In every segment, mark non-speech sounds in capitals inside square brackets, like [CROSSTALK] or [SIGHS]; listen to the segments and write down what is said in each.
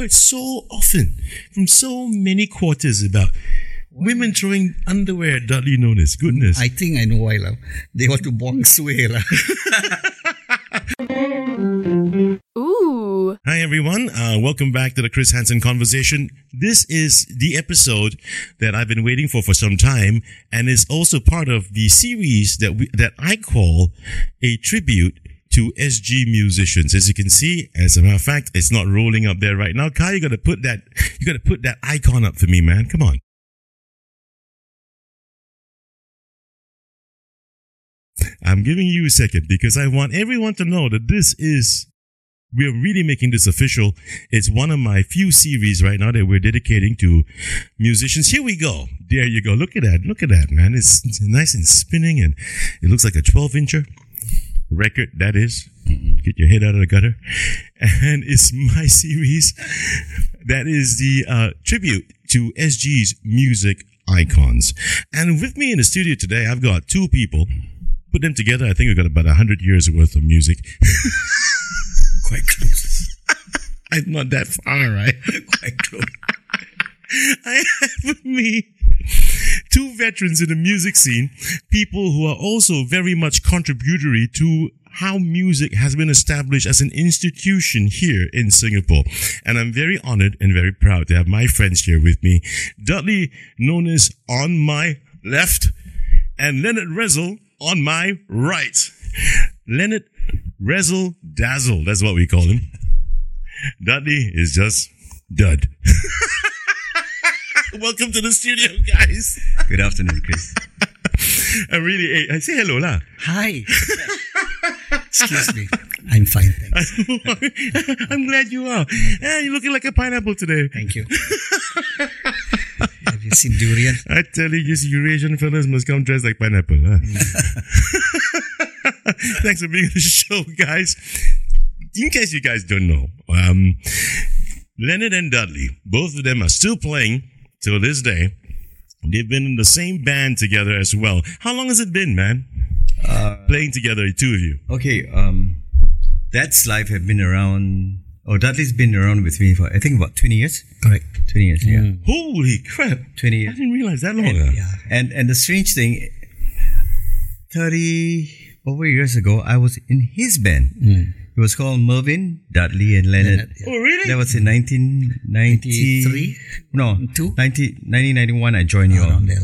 heard so often from so many quarters about women throwing underwear at Dudley Nonis. Goodness. I think I know why lah. They want to buang sway lah. [LAUGHS] Ooh. Hi, everyone. Uh, welcome back to the Chris Henson Conversation. This is the episode that I've been waiting for for some time, and is also part of the series that we, that I call a tribute to SG musicians. As you can see, as a matter of fact, it's not rolling up there right now. Kai, you got to put that you got to put that icon up for me, man. Come on. I'm giving you a second because I want everyone to know that this is we're really making this official. It's one of my few series right now that we're dedicating to musicians. Here we go. There you go. Look at that. Look at that, man. It's, it's nice and spinning and it looks like a 12 incher record. That is. Get your head out of the gutter. And it's my series that is the uh, tribute to SG's music icons. And with me in the studio today, I've got two people. Put them together, I think we've got about 100 years worth of music. [LAUGHS] Quite close. [LAUGHS] I'm not that far, right? Quite close. [LAUGHS] I have with me two veterans in the music scene, people who are also very much contributory to how music has been established as an institution here in Singapore. And I'm very honored and very proud to have my friends here with me. Dudley, Nonis on my left, and Leonard Rezel on my right. Leonard Rezel Dazzle, that's what we call him. Dudley is just Dud. [LAUGHS] Welcome to the studio, guys. Good afternoon, Chris. [LAUGHS] I really, I say hello lah. Hi. Excuse me. I'm fine, thanks. [LAUGHS] I'm glad you are. Eh, you're looking like a pineapple today. Thank you. Have you seen durian? [LAUGHS] I tell you, these Eurasian fellas must come dressed like pineapple. Huh? Thanks for being on the show, guys. In case you guys don't know, um, Leonard and Dudley, both of them are still playing till this day. They've been in the same band together as well. How long has it been, man? Uh, playing together, the two of you. Okay, um, that's life have been around. Oh, Dudley's been around with me for I think about twenty years. Correct. Twenty years, yeah, mm. Holy crap! twenty years. I didn't realize that long. ago. Yeah. And and the strange thing, thirty over years ago, I was in his band. Mm. It was called Mervyn, Dudley, and Leonard. Leonard, yeah. Oh, really? That was in 1993. No, Two? 19, 1991 I joined you. all. Around there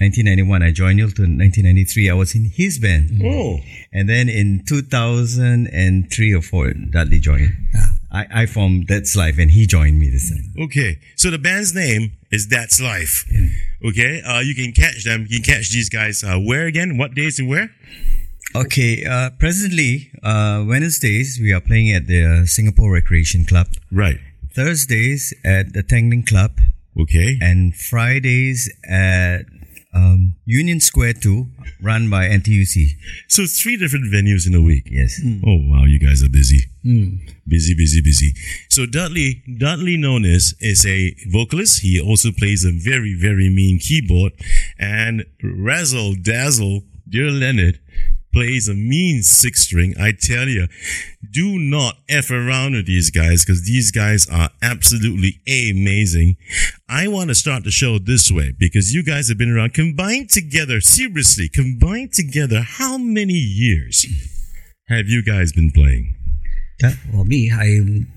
1991 I joined you to 1993. I was in his band. oh, And then in 2003 or 4, Dudley joined. Yeah. I, I formed That's Life and he joined me this time. okay. So the band's name is That's Life. Yeah. Okay. Uh, you can catch them. You can catch these guys. Uh, where again? What days and where? Okay, uh, presently, uh, Wednesdays, we are playing at the Singapore Recreation Club. Right. Thursdays at the Tanglin Club. Okay. And Fridays at um, Union Square 2, run by NTUC. So three different venues in a week. Yes. Oh wow, you guys are busy. Busy, busy, busy. So Dudley, Dudley Nonis is a vocalist. He also plays a very, very mean keyboard. And Razzle Dazzle, dear Leonard, plays a mean six string. I tell you, do not F around with these guys because these guys are absolutely amazing. I want to start the show this way because you guys have been around combined together. Seriously, combined together. How many years have you guys been playing? That, for me, I'm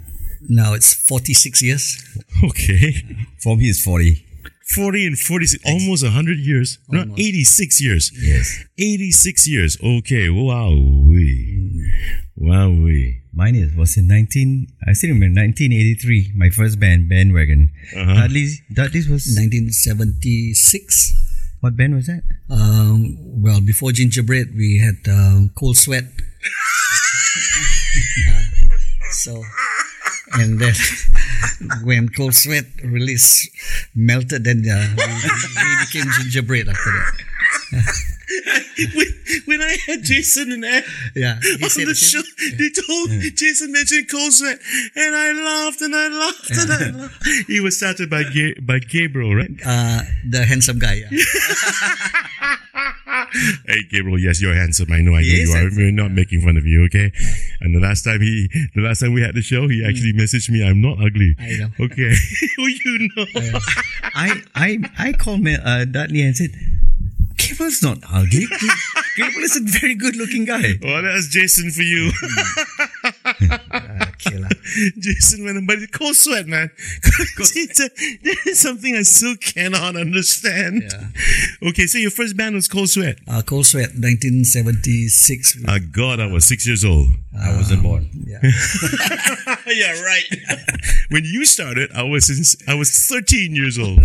now it's 46 years. Okay. For me, it's 40. 40 and 46, almost 100 years. No, 86 years. Yes. 86 years. Okay. Wow. Wow. Mine is, was in 19, I still remember, 1983, my first band, Bandwagon. Uh-huh. Dudley's, Dudley's was, 1976. what band was that? Um, well, before Gingerbread, we had um, Cold Sweat. [LAUGHS] Uh, so, and then [LAUGHS] when Cold Sweat release melted, then uh, we, we became Gingerbread after that. [LAUGHS] when, when I had Jason and Ed Yeah, on the show, same. they told Jason mentioned Cold and I laughed and I laughed and I laughed. He was started by Ga- by Gabriel, right? Uh, the handsome guy. Yeah. [LAUGHS] hey, Gabriel, yes, you're handsome. I know, I know you are. handsome. We're not making fun of you, okay? And the last time he, the last time we had the show, he actually messaged me, I'm not ugly. I know. Okay. [LAUGHS] You know? I I I called me, uh, Dudley and said, Gabriel's not ugly. Gabriel is a very good looking guy. [LAUGHS] Well, that's Jason for you. [LAUGHS] Okay lah. Jason went, but it's cold sweat, man. Jason, [LAUGHS] there is something I still cannot understand. Yeah. Okay, so your first band was Cold Sweat. Uh, Cold Sweat, 1976. Ah, God, I was six years old. I wasn't born. Yeah. yeah, right. when you started, I was in, I was 13 years old.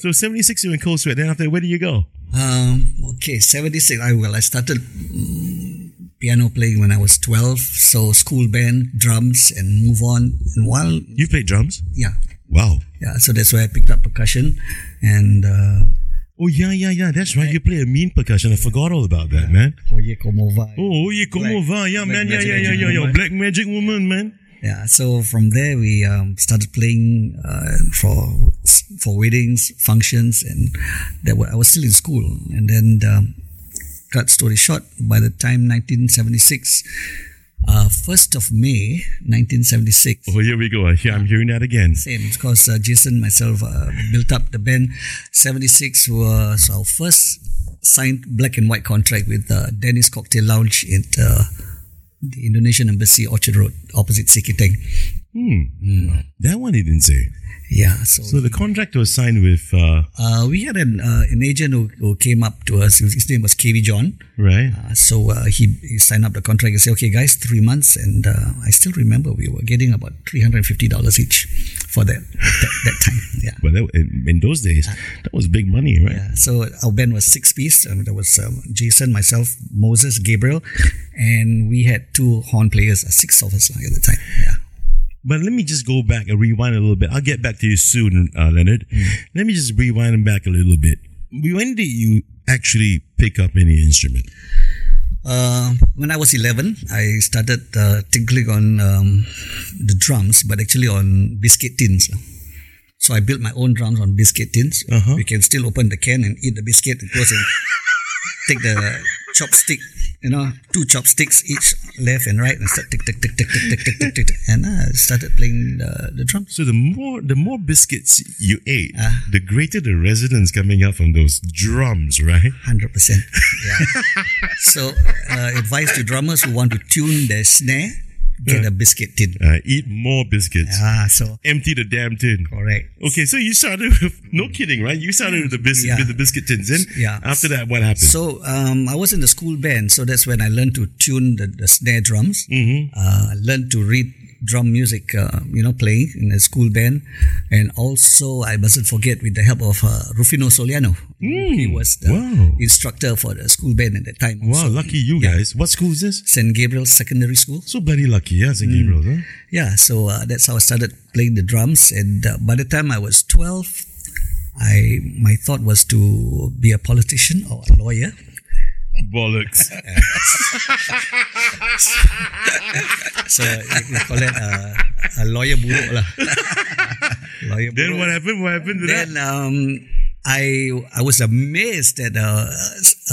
So 76 you were in Cold Sweat. Then after, where do you go? Um, okay, 76. I well, I started mm, piano playing when I was 12. So school band, drums, and move on. And while, You played drums? yeah, Wow. yeah. So that's where I picked up percussion. And, uh, Oh, yeah, yeah, yeah. That's right. You play a mean percussion. I forgot all about that, man. Oye Como Va. Oh, yeah, come Black- over. Yeah, Black man. Yeah, yeah, yeah, yeah, yeah. Black Magic Woman, man. Yeah, so from there we um, started playing uh, for for weddings, functions, and that were, I was still in school. And then, um, cut story short, by the time 1976, uh, 1st of May 1976, Oh, here we go. Hear- I'm hearing that again. same because uh, Jason myself uh, built up the band. 76 was our first signed black and white contract with uh, Dennis Cocktail Lounge in uh, the Indonesian Embassy, Orchard Road, opposite Sikiteng. Hmm. That one he didn't say. Yeah, so, So the contract was signed with, uh, uh, we had an uh, an agent who, who came up to us. His name was KV John. right? Uh, so uh, he, he signed up the contract He said, "Okay, guys, three months." And uh, I still remember we were getting about three hundred and fifty dollars each for that, that that time. [LAUGHS] Yeah. But that, in, those days, that was big money, right? Yeah, so our band was six piece. Um, there was um, Jason, myself, Moses, Gabriel, and we had two horn players. Uh, six of us like, at the time. Yeah. But let me just go back and rewind a little bit. I'll get back to you soon, uh, Leonard. Let me just rewind back a little bit. When did you actually pick up any instrument? Uh, when I was 11, I started uh, tinkling on um, the drums, but actually on biscuit tins. So I built my own drums on biscuit tins. Uh-huh. We can still open the can and eat the biscuit and close and [LAUGHS] take the chopstick, you know, two chopsticks each, left and right, and start tick, tick, tick, tick, tick, tick, tick, tick, tick, tick. And I started playing the, the drums. So the more the more biscuits you ate, Ah. the greater the resonance coming out from those drums, right? Hundred percent. Yeah. [LAUGHS] so, uh, advice to drummers who want to tune their snare: get a biscuit tin. Uh, eat more biscuits. Ah, so Empty the damn tin. correct. Okay, so you started with no kidding, right? You started with the bis- Yeah. with the biscuit tins. Then Yeah. after that, what happened? So um, I was in the school band, so that's when I learned to tune the, the snare drums. Mm-hmm. Uh, learned to read drum music, uh, you know, playing in the school band, and also I mustn't forget with the help of uh, Rufino Soliano. he was the Hmm. Wow. instructor for the school band at that time. wow, also. lucky you Yeah. guys. What school is this? St. Gabriel's Secondary School. So bloody lucky, yeah, St. Gabriel, huh? Yeah, so uh, that's how I started playing the drums. And uh, by the time I was 12, I my thought was to be a politician or a lawyer. Bollocks. [LAUGHS] So we call it uh, a lawyer buruk lah. lawyer then what happened? What happened to that? Then um, I I was amazed that uh,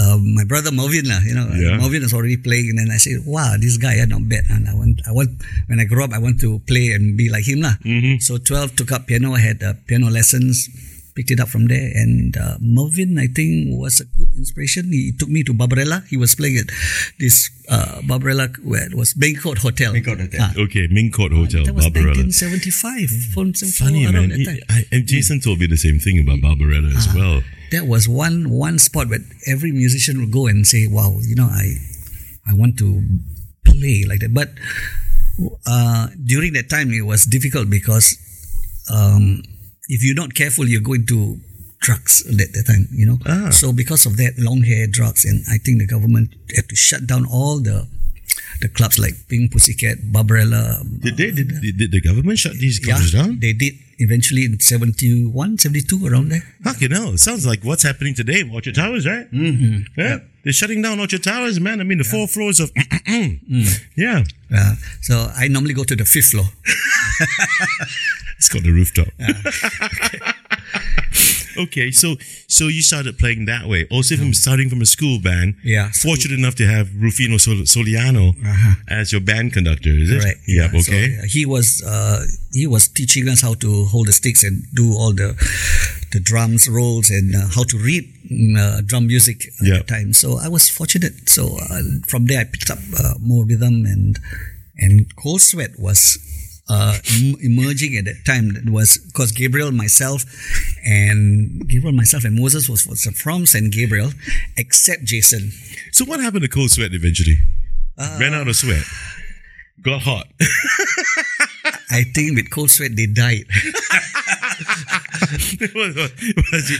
uh, my brother Marvin lah, you know, Yeah. Marvin is already playing, and then I said, "Wow, this guy is not bad." And I want, I want when I grow up, I want to play and be like him lah. Mm-hmm. So twelve took up piano, I had uh, piano lessons, picked it up from there, and uh, Marvin I think was a good inspiration. He took me to Barbarella. He was playing at this uh, Barbarella where it was Ming Court Hotel. Ming Court Hotel. Ah, Okay, Ming Court Hotel, that was Barbarella. 1975. From, from Funny around man. that He- time. I, and Jason told me the same thing about Barbarella as well. that was one one spot where every musician would go and say, "Wow, you know, I I want to play like that." But uh, during that time, it was difficult because um, if you're not careful, you're going to drugs at that, that time. You know, Ah. so because of that, long hair drugs, and I think the government had to shut down all the the clubs like Pink Pussycat, Barbarella. Did they? Did, did, did the government shut these Yeah, clubs down? they did eventually in 71, 72 around there. Fucking hell! It sounds like what's happening today, in Orchard Towers, right? Mm-hmm. Yeah. they're shutting down Orchard Towers, man. I mean, the four floors of. [CLEARS THROAT] Yeah, Uh, so I normally go to the fifth floor. [LAUGHS] it's called the rooftop. [LAUGHS] Okay, [LAUGHS] so so you started playing that way. Also from starting from a school band. Yeah, Fortunate enough to have Rufino Sol- Soliano as your band conductor, is it? Right. Yeah. So, okay. uh, he was uh, he was teaching us how to hold the sticks and do all the the drums rolls and uh, how to read mm, uh, drum music at Yeah. the time. So I was fortunate. So uh, from there I picked up uh, more rhythm and and Cold Sweat was. Uh, emerging at that time that was because Gabriel, myself, and Gabriel, myself, and Moses was, was from Saint Gabriel, except Jason. so what happened to Cold Sweat eventually? Uh, Ran out of sweat. Got hot. I think with Cold Sweat they died. [LAUGHS] it, was, [LAUGHS]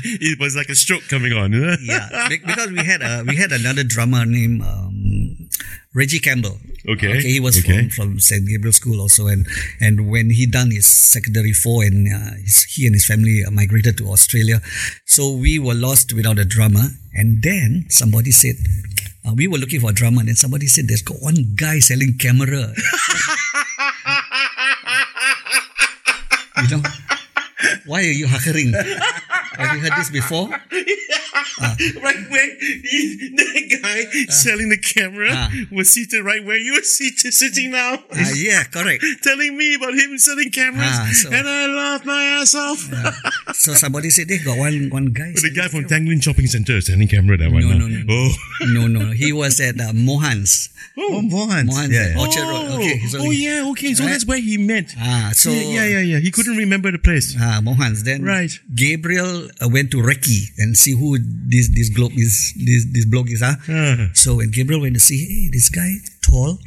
it was like a stroke coming on. yeah, because we had a we had another drummer named um, Reggie Campbell. Okay, he was okay. from, from St. Gabriel School also, and and when he done his secondary four, and uh, his, he and his family uh, migrated to Australia, so we were lost without a drummer. And then somebody said. Uh, we were looking for a drummer, and then somebody said, "There's got one guy selling camera." [LAUGHS] you know, why are you huckering? Have you heard this before? [LAUGHS] right where he, the guy selling the camera Ah. was seated right where you are seated sitting now. Uh, yeah, correct. [LAUGHS] Telling me about him selling cameras, so- and I laughed my ass off. So somebody said they got one one guy. the guy from Tanglin Shopping Center selling camera that one. No, now. no, no, no. Oh. [LAUGHS] no, no, he was at uh, Mohan's. Oh, Mohan. Mohan's Yeah, yeah. Orchard Road. Okay, so oh yeah, okay. So Right. that's where he met. Ah, so yeah, yeah, yeah, yeah. He couldn't remember the place. Ah, Mohan's. Then Right. Gabriel uh, went to Reki and see who this this globe is. This this bloke is. Ah. Ah. So when Gabriel went to see, hey, this guy tall,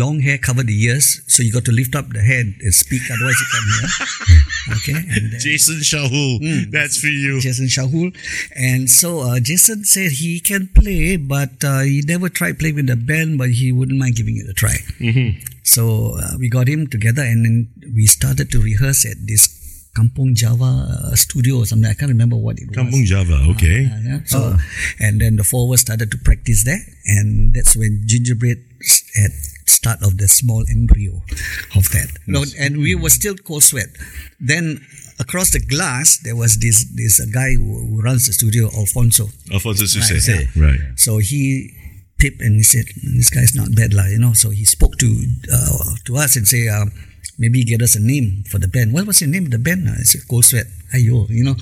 long hair covered the ears, so you got to lift up the head and speak, otherwise you can't hear. [LAUGHS] okay, and Jason Shahul, Hmm. that's for you. Jason Shahul. And so uh, Jason said he can play, but uh, he never tried playing with the band, but he wouldn't mind giving it a try. So uh, we got him together and then we started to rehearse at this Kampong Java uh, studio or something. I can't remember what it was. Kampung Java, okay. Uh, yeah. So, and then the four of us started to practice there, and that's when gingerbread had start of the small embryo of that. No, and we were still cold sweat. Then across the glass there was this this uh, guy who, who runs the studio, Alfonso. Alfonso Right, Suse. yeah. Right. So he tipped and he said, "This guy's not bad, lah," you know. So he spoke to uh, to us and say, uh, maybe get us a name for the band. What was the name of the band? I said, Cold Sweat. Ayo, you know. [LAUGHS]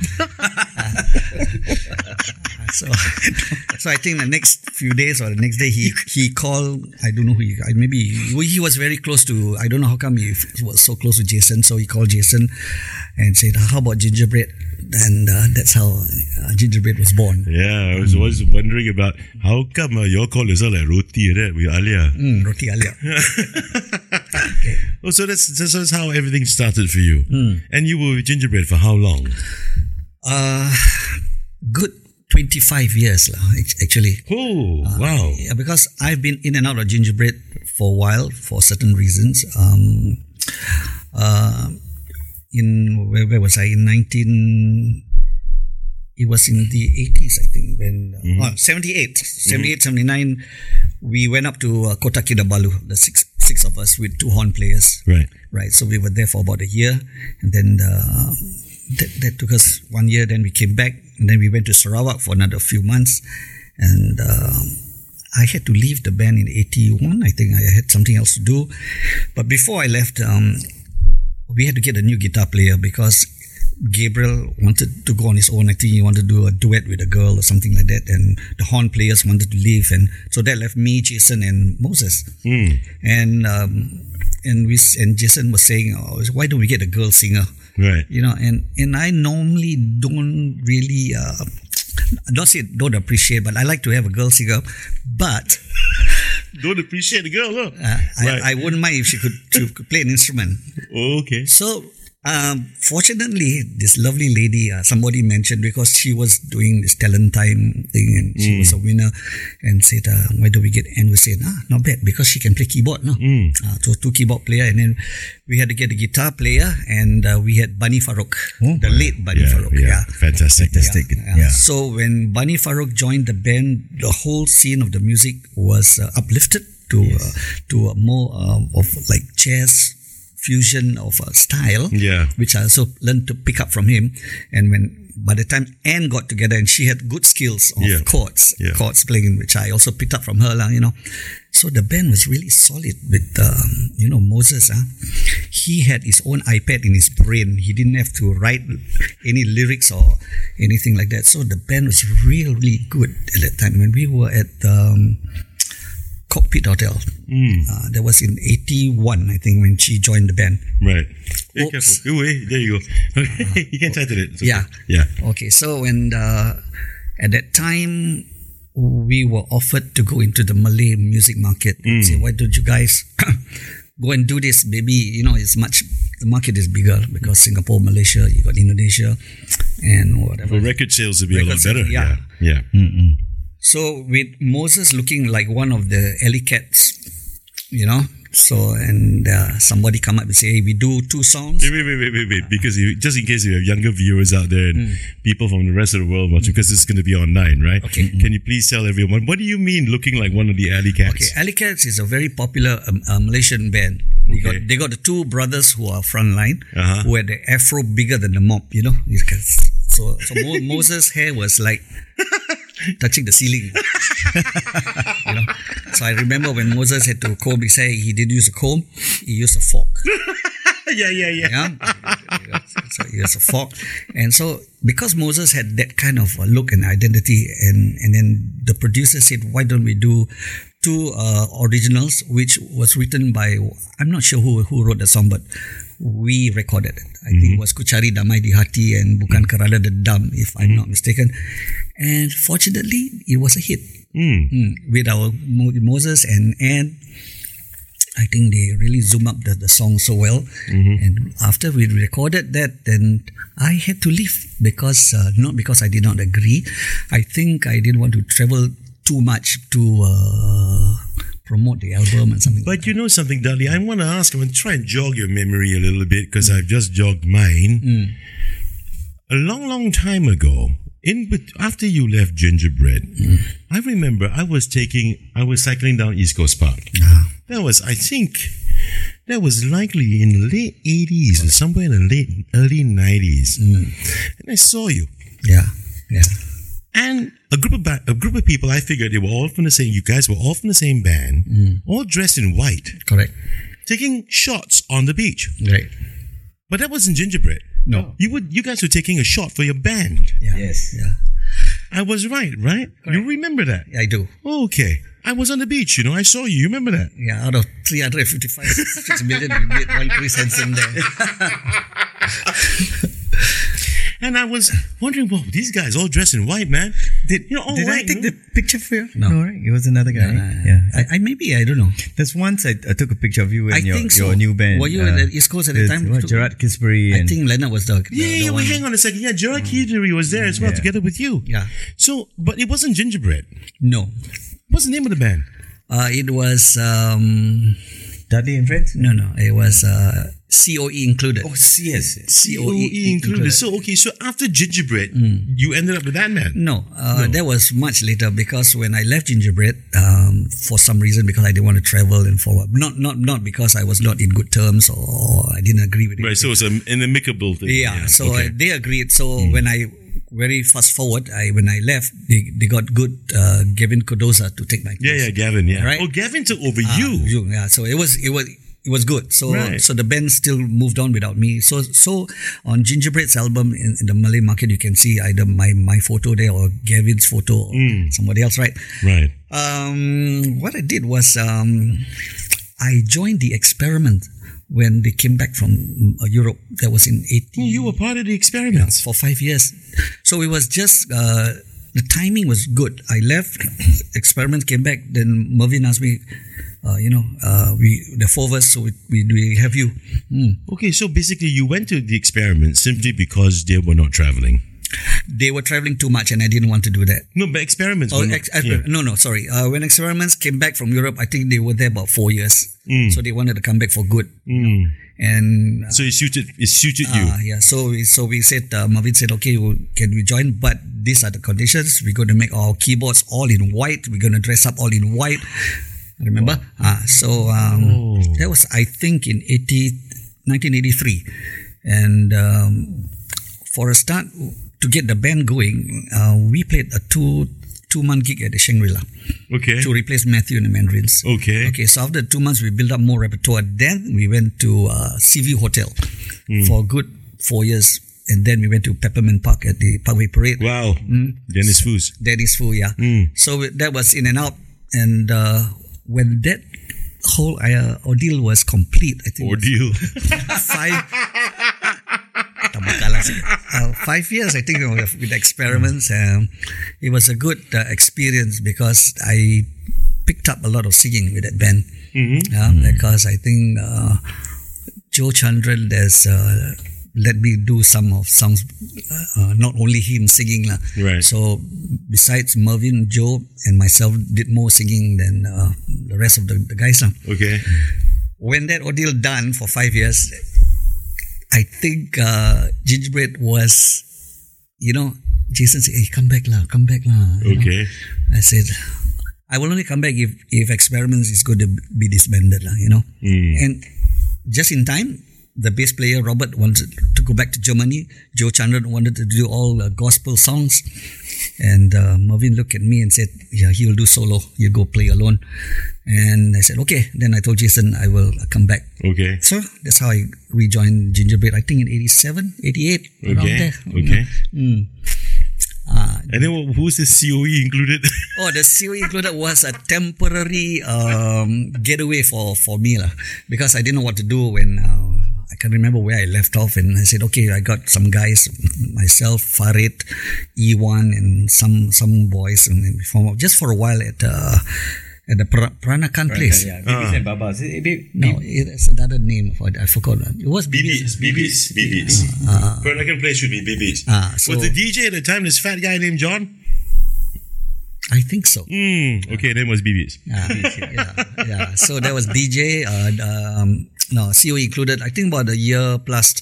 so, so I think the next few days or the next day he he called. I don't know who he. Maybe he, was very close to. I don't know how come he was so close to Jason. So he called Jason and said, "How about gingerbread?" And uh, that's how uh, gingerbread was born. Yeah, I was always wondering about how come uh, your call is all like roti, right? With Alia. Mm, roti alia. [LAUGHS] Oh, so that's, that's that's how everything started for you. Hmm. And you were with gingerbread for how long? Uh, good 25 years actually. Oh, wow. Yeah, because I've been in and out of gingerbread for a while for certain reasons. Um, uh, in where, where was I? In 19. It was in the 80s, I think, when uh, oh, 78, 78, 79. We went up to uh, Kota Kinabalu, the six six of us with two horn players. Right. Right. So we were there for about a year, and then uh, that, that took us one year. Then we came back, and then we went to Sarawak for another few months, and um I had to leave the band in '81. I think I had something else to do, but before I left, um, we had to get a new guitar player because Gabriel wanted to go on his own. I think he wanted to do a duet with a girl or something like that, and the horn players wanted to leave, and so that left me, Jason, and Moses. Hmm. And um, and we and Jason was saying, oh, why don't we get a girl singer? Right. You know, and and I normally don't really. Uh, not say don't appreciate, but I like to have a girl singer. But Don't appreciate the girl, huh? uh, Right. I, I wouldn't mind if she could, she could play an instrument. okay. So, um, fortunately, this lovely lady, uh, somebody mentioned because she was doing this talent time thing and she was a winner and said, uh, why don't we get, and we said, ah, not bad because she can play keyboard, no? Uh, so two keyboard player and then we had to get a guitar player and uh, we had Bunny Farouk, the late Bunny Yeah, Farouk. yeah. yeah. Fantastic. Fantastic. Yeah. Yeah. So when Bunny Farouk joined the band, the whole scene of the music was uh, uplifted to uh, to a more uh, of like jazz fusion of a style. Yeah. Which I also learned to pick up from him. And when by the time Anne got together and she had good skills of Yeah. chords, Yeah. chords playing, which I also picked up from her, lah, you know. So the band was really solid with, um, you know, Moses. Huh? He had his own iPad in his brain. He didn't have to write any lyrics or anything like that. So the band was really, really good at that time. When we were at um, Cockpit Hotel, uh, that was in 81, I think, when she joined the band. Right. Hey, Oops. careful. Ooh, hey, there you go. [LAUGHS] you can tighten it. Okay. Yeah. Yeah. Okay, so when uh, at that time we were offered to go into the Malay music market and say, why don't you guys [COUGHS] go and do this? Maybe you know it's much the market is bigger because Singapore, Malaysia, you got Indonesia, and whatever. For record sales to be a lot Record sales, better. yeah. Yeah. Yeah. So with Moses looking like one of the alley cats, you know. So and uh, somebody come up and say, hey, we do two songs. Wait, wait, wait, wait, wait, wait. Because you, just in case you have younger viewers out there and people from the rest of the world watching, because it's going to be online, right? Okay. Can you please tell everyone what do you mean looking like one of the alley cats? Okay, Alley Cats is a very popular um, uh, Malaysian band. They Okay. got they got the two brothers who are frontline, Uh-huh. who had the afro bigger than the mop. You know, [LAUGHS] so so Mo- Moses' hair was like [LAUGHS] touching the ceiling. [LAUGHS] you know, so I remember when Moses had to comb his hair, he didn't use a comb, he used a fork. [LAUGHS] yeah, yeah, yeah. Yeah. so he has a fork. And so because Moses had that kind of a look and identity and, and then the producer said, why don't we do two uh, originals, which was written by, I'm not sure who, who wrote the song, but we recorded it. I think it was Kucari Damai di Hati and Bukan Kerana Dendam, if I'm not mistaken. And fortunately, it was a hit. Mm, with our Mo- Moses and Anne I think they really zoom up the, the song so well. And after we recorded that, then I had to leave because, uh, not because I did not agree. I think I didn't want to travel too much to uh, promote the album and something. But you know something, Dudley? I want to ask, I'm going to try and jog your memory a little bit because I've just jogged mine. Mm. A long, long time ago, in bet- after you left Gingerbread, mm. I remember I was taking, I was cycling down East Coast Park. Ah. That was, I think, that was likely in the late 80s or somewhere in the late, early 90s. Mm. And I saw you. yeah, yeah. And a group of ba- a group of people, I figured they were all from the same. You guys were all from the same band, mm. all dressed in white, Correct. taking shots on the beach. Right. But that wasn't gingerbread. No. You would you guys were taking a shot for your band. Yeah. Yes. Yeah. I was right, right? You remember that? I do. Okay. I was on the beach, you know. I saw you. You remember that? Yeah, out of 355 6 million, we made one Chris Henson there. [LAUGHS] And I was wondering, whoa, these guys all dressed in white, man. Did, You know, all did I white, take no? the picture for you? No. right? It was another guy. Uh, yeah. I, I maybe, I don't know. There's once I, I took a picture of you and I your, think so. your new band. uh, Were you at the East Coast at the time? What, Gerard Kisbury I think Leonard was the, the, Yeah, the yeah, one. well, hang on a second. Yeah, Gerard Keetery was there as well, Yeah. together with you. Yeah. So, but it wasn't gingerbread. No. What's the name of the band? Uh, it was, um, Dudley and Friends. no, no, it was uh, COE included. Oh, yes. COE COE included. So, okay, so after gingerbread, you ended up with that man. No, uh, that was much later because when I left Gingerbread, um, for some reason, because I didn't want to travel and for not not not because I was not in good terms or I didn't agree with it. Right, so it's an, an amicable thing. Yeah, so okay. uh, they agreed. So when I very fast forward, I when I left, they, they got good uh, Gavin Codoza to take my yeah, place. yeah, yeah, Gavin, yeah. Right. Oh, Gavin took over Ah, you. you, yeah. So it was it was it was good. So Right. so the band still moved on without me. So so on Gingerbread's album in, in the Malay market, you can see either my my photo there or Gavin's photo or somebody else, right? Right. Um, what I did was um, I joined the experiment when they came back from uh, Europe. That was in 80 You were part of the experiments. for five years. So it was just uh, the timing was good. I left, [COUGHS] experiment came back. Then Mervyn asked me, uh, you know, uh, we the four of us, so we, we, we have you. Hmm. Okay, so basically you went to the experiment simply because they were not traveling. They were traveling too much, and I didn't want to do that. No, but experiments Oh, were not, yeah. no, no, sorry. Uh, when experiments came back from Europe, I think they were there about four years. So they wanted to come back for good. you know. And So it suited it suited you. Uh, yeah, so we, so we said, uh, Marvin said, okay, well, can we join? But these are the conditions. We're going to make our keyboards all in white. We're going to dress up all in white. Remember? Uh, so um, that was, I think, in 80, 1983. And um, for a start, to get the band going, uh, we played a two two month gig at the Shangri-La Okay. to replace Matthew and the Mandarins. Okay. Okay, so after two months, we built up more repertoire. Then we went to uh, Seaview Hotel Hmm. for a good four years. And then we went to Peppermint Park at the Parkway Parade. Wow. Dennis Foos. Dennis Fu, yeah. So that was in and out. And uh, when that whole uh, ordeal was complete, I think Ordeal. [LAUGHS] five. Uh, five years, I think, with, experiments. Um, it was a good uh, experience because I picked up a lot of singing with that band. Yeah, Because I think uh, Joe Chandran uh, let me do some of songs, uh, not only him singing. lah. Right. So besides Mervyn, Joe, and myself did more singing than uh, the rest of the, the guys. lah Okay. when that ordeal done for five years, I think uh, Gingerbread was, you know, Jason said, "Hey, come back lah, come back lah." you know. Okay. I said, "I will only come back if if Experiments is going to be disbanded lah," you know. And just in time, the bass player Robert wanted to go back to Germany. Joe Chandran wanted to do all uh, gospel songs, and uh, Mervyn looked at me and said, "Yeah, he will do solo. You go play alone." And I said, "Okay." Then I told Jason I will come back. Okay. So that's how I rejoined Gingerbread. I think in 87, 88, around there. Okay. Mm. Uh, And then wh- who's the COE included? [LAUGHS] Oh, the COE included was a temporary um, getaway for, for me lah, because I didn't know what to do when uh, I can remember where I left off, and I said, okay, I got some guys, myself, Farid, E1, and some some boys, and we form up just for a while at uh, at the Pra- Peranakan place. Yeah, Bibis and Babas. Eh, eh, No, it's another name for it. I forgot. It was BBs. BBs. BBs. Peranakan place should be BBs. Ah, so- Was the DJ at the time this fat guy named John? I think so. Hmm. Okay, then was BBs. Ah, yeah, yeah. So that was DJ. Uh, um, no, CO included. I think about a year plus,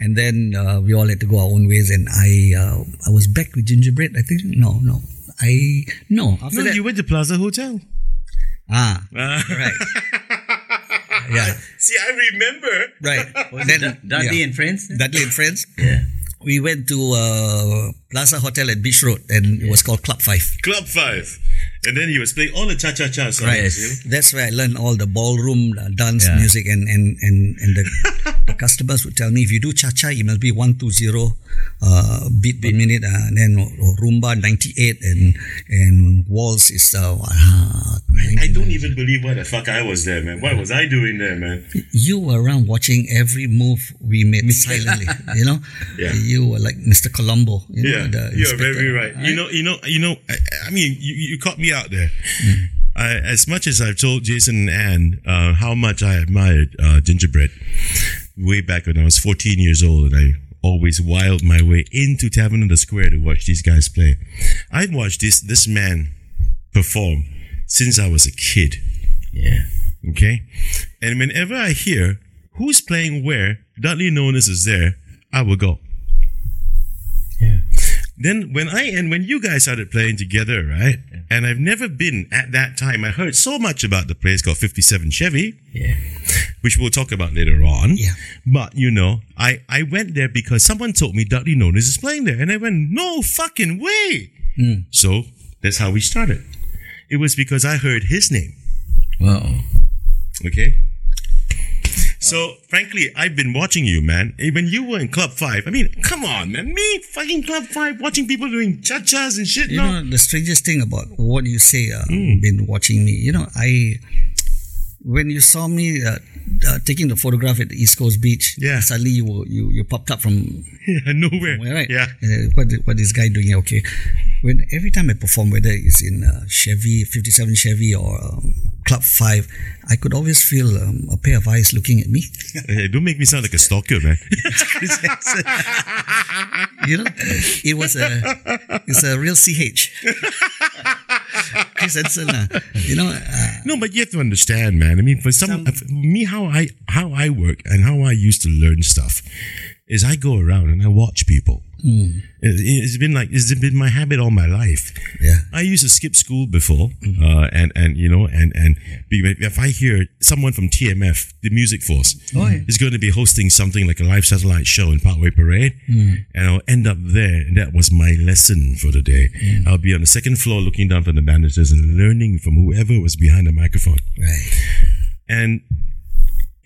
and then uh, we all had to go our own ways. And I, uh, I was back with Gingerbread. I think no, no. I no. After No, that, you went to Plaza Hotel. ah, Ah. right. [LAUGHS] yeah, See, I remember. right. [LAUGHS] Was then it Dud- Dudley yeah. and Friends? Dudley and friends. Yeah. We went to uh, Plaza Hotel at Beach Road, and it was called Club Five. Club 5. And then he was playing all the cha-cha-cha songs. Right. you know? That's where I learned all the ballroom uh, dance Yeah. music, and and and and the, [LAUGHS] the customers would tell me if you do cha cha, it must be one two zero uh, beat per minute, uh, and then or ninety eight, and and waltz is uh, uh, I don't even believe why the fuck I was there, man. What was I doing there, man? you were around watching every move we made silently. [LAUGHS] You know, Yeah. you were like Mr. Columbo. You know, Yeah, the you're very right. You know, you know, you know. I, I mean, you, you caught me out there. I, as much as I've told Jason and Ann uh, how much I admired uh, Gingerbread way back when I was 14 years old, and I always wiled my way into Tavern on the Square to watch these guys play. I've watched this this man perform since I was a kid. Yeah. Okay, and whenever I hear who's playing where, Dudley Nonis is there, I will go. Yeah. Then when I and when you guys started playing together, right? And I've never been at that time. I heard so much about the place called 57 Chevy, Yeah. which we'll talk about later on. Yeah. But you know, I I went there because someone told me Dudley Nonis is playing there, and I went, no fucking way. Hmm. So that's how we started. It was because I heard his name. Wow. Okay. So, frankly, I've been watching you, man. When you were in Club 5, I mean, come on, man. Me, fucking Club 5, watching people doing cha-chas and shit. You no. know, the strangest thing about what you say, uh, been watching me, you know, I, when you saw me uh, uh, taking the photograph at the East Coast Beach, Yeah. suddenly you, were- you you popped up from [LAUGHS] Yeah, nowhere. where, right? Yeah. Uh, what what this guy doing here? Okay. When every time I perform, whether it's in uh, Chevy, 57 Chevy or um, Club 5, I could always feel um, a pair of eyes looking at me. [LAUGHS] Hey, don't make me sound like a stalker, man. [LAUGHS] you know, it was a it's a real CH. [LAUGHS] Chris Henson, uh, you know, uh, no, but you have to understand, man. I mean, for some, for me, how I how I work and how I used to learn stuff is I go around and I watch people. Mm. It, has been like it's been my habit all my life. Yeah. I used to skip school before, uh, and and you know, and and if I hear someone from TMF, the Music Force, Oh, yeah. is going to be hosting something like a live satellite show in Parkway Parade, mm. and I'll end up there, and that was my lesson for the day. Mm. I'll be on the second floor looking down from the banisters and learning from whoever was behind the microphone, Right. and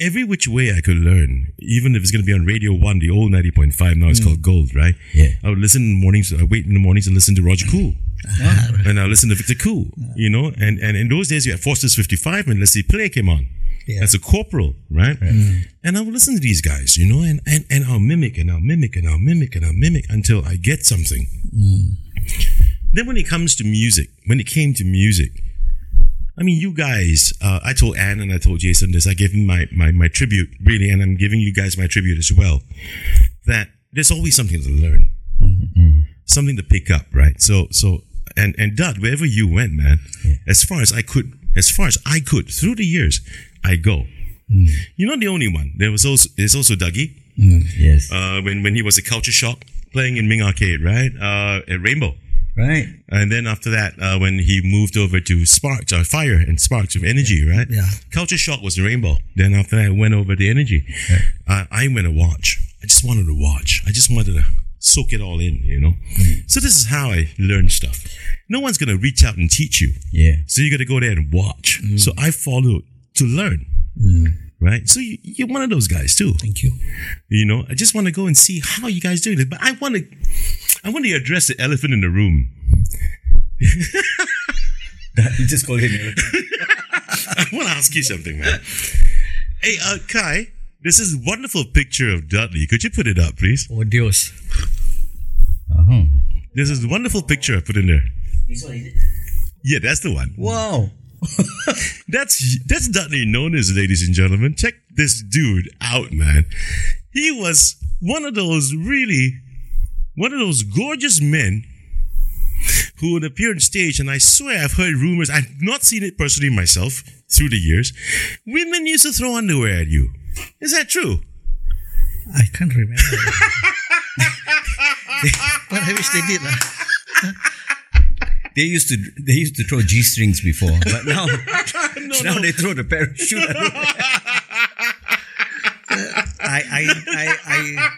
every which way I could learn, even if it's going to be on Radio 1, the old 90.5, now it's mm. called Gold, right? Yeah. I would listen in the mornings, I wait in the mornings and listen to Roger Cool. [LAUGHS] Ah, and I listen to Victor Cool, you know, and, and in those days you had Foster's 55 and Leslie Play came on. Yeah. As a corporal, right? Mm. And I would listen to these guys, you know, and, and, and I'll mimic and I'll mimic and I'll mimic and I'll mimic until I get something. Mm. Then when it comes to music, when it came to music, I mean, you guys, uh, I told Anne and I told Jason this. I gave him my, my, my tribute, really, and I'm giving you guys my tribute as well. That there's always something to learn, something to pick up, right? So, so, and, and Dud, wherever you went, man, as far as I could, as far as I could, through the years, I go. You're not the only one. There was also, there's also Dougie, Yes. uh, when, when he was a culture shock playing in Ming Arcade, right? Uh, at Rainbow. Right. And then after that, uh, when he moved over to Sparks, uh, Fire and Sparks of Energy, right? Yeah. Culture Shock was the Rainbow. Then after that, I went over to Energy. Uh, I went to watch. I just wanted to watch. I just wanted to soak it all in, you know? So this is how I learn stuff. No one's going to reach out and teach you. Yeah. So you got to go there and watch. So I followed to learn. Right? So you, you're one of those guys too. Thank you. You know, I just want to go and see how you guys doing it. But I want to, I want to address the elephant in the room. you just call him. [LAUGHS] I want to ask you something, man. Hey, uh, Kai, this is a wonderful picture of Dudley. Could you put it up, please? Oh, Dios. uh-huh. This is a wonderful picture I put in there. Yeah, that's the one. Wow. [LAUGHS] That's that's Dudley Nonis, ladies and gentlemen. Check this dude out, man. He was one of those really, one of those gorgeous men who would appear on stage, and I swear I've heard rumors. I've not seen it personally myself through the years. Women used to throw underwear at you. Is that true? I can't remember. [LAUGHS] but I wish they did. lah. They used to they used to throw G strings before, but now [LAUGHS] [LAUGHS] now they throw the parachute. I, I, I, I.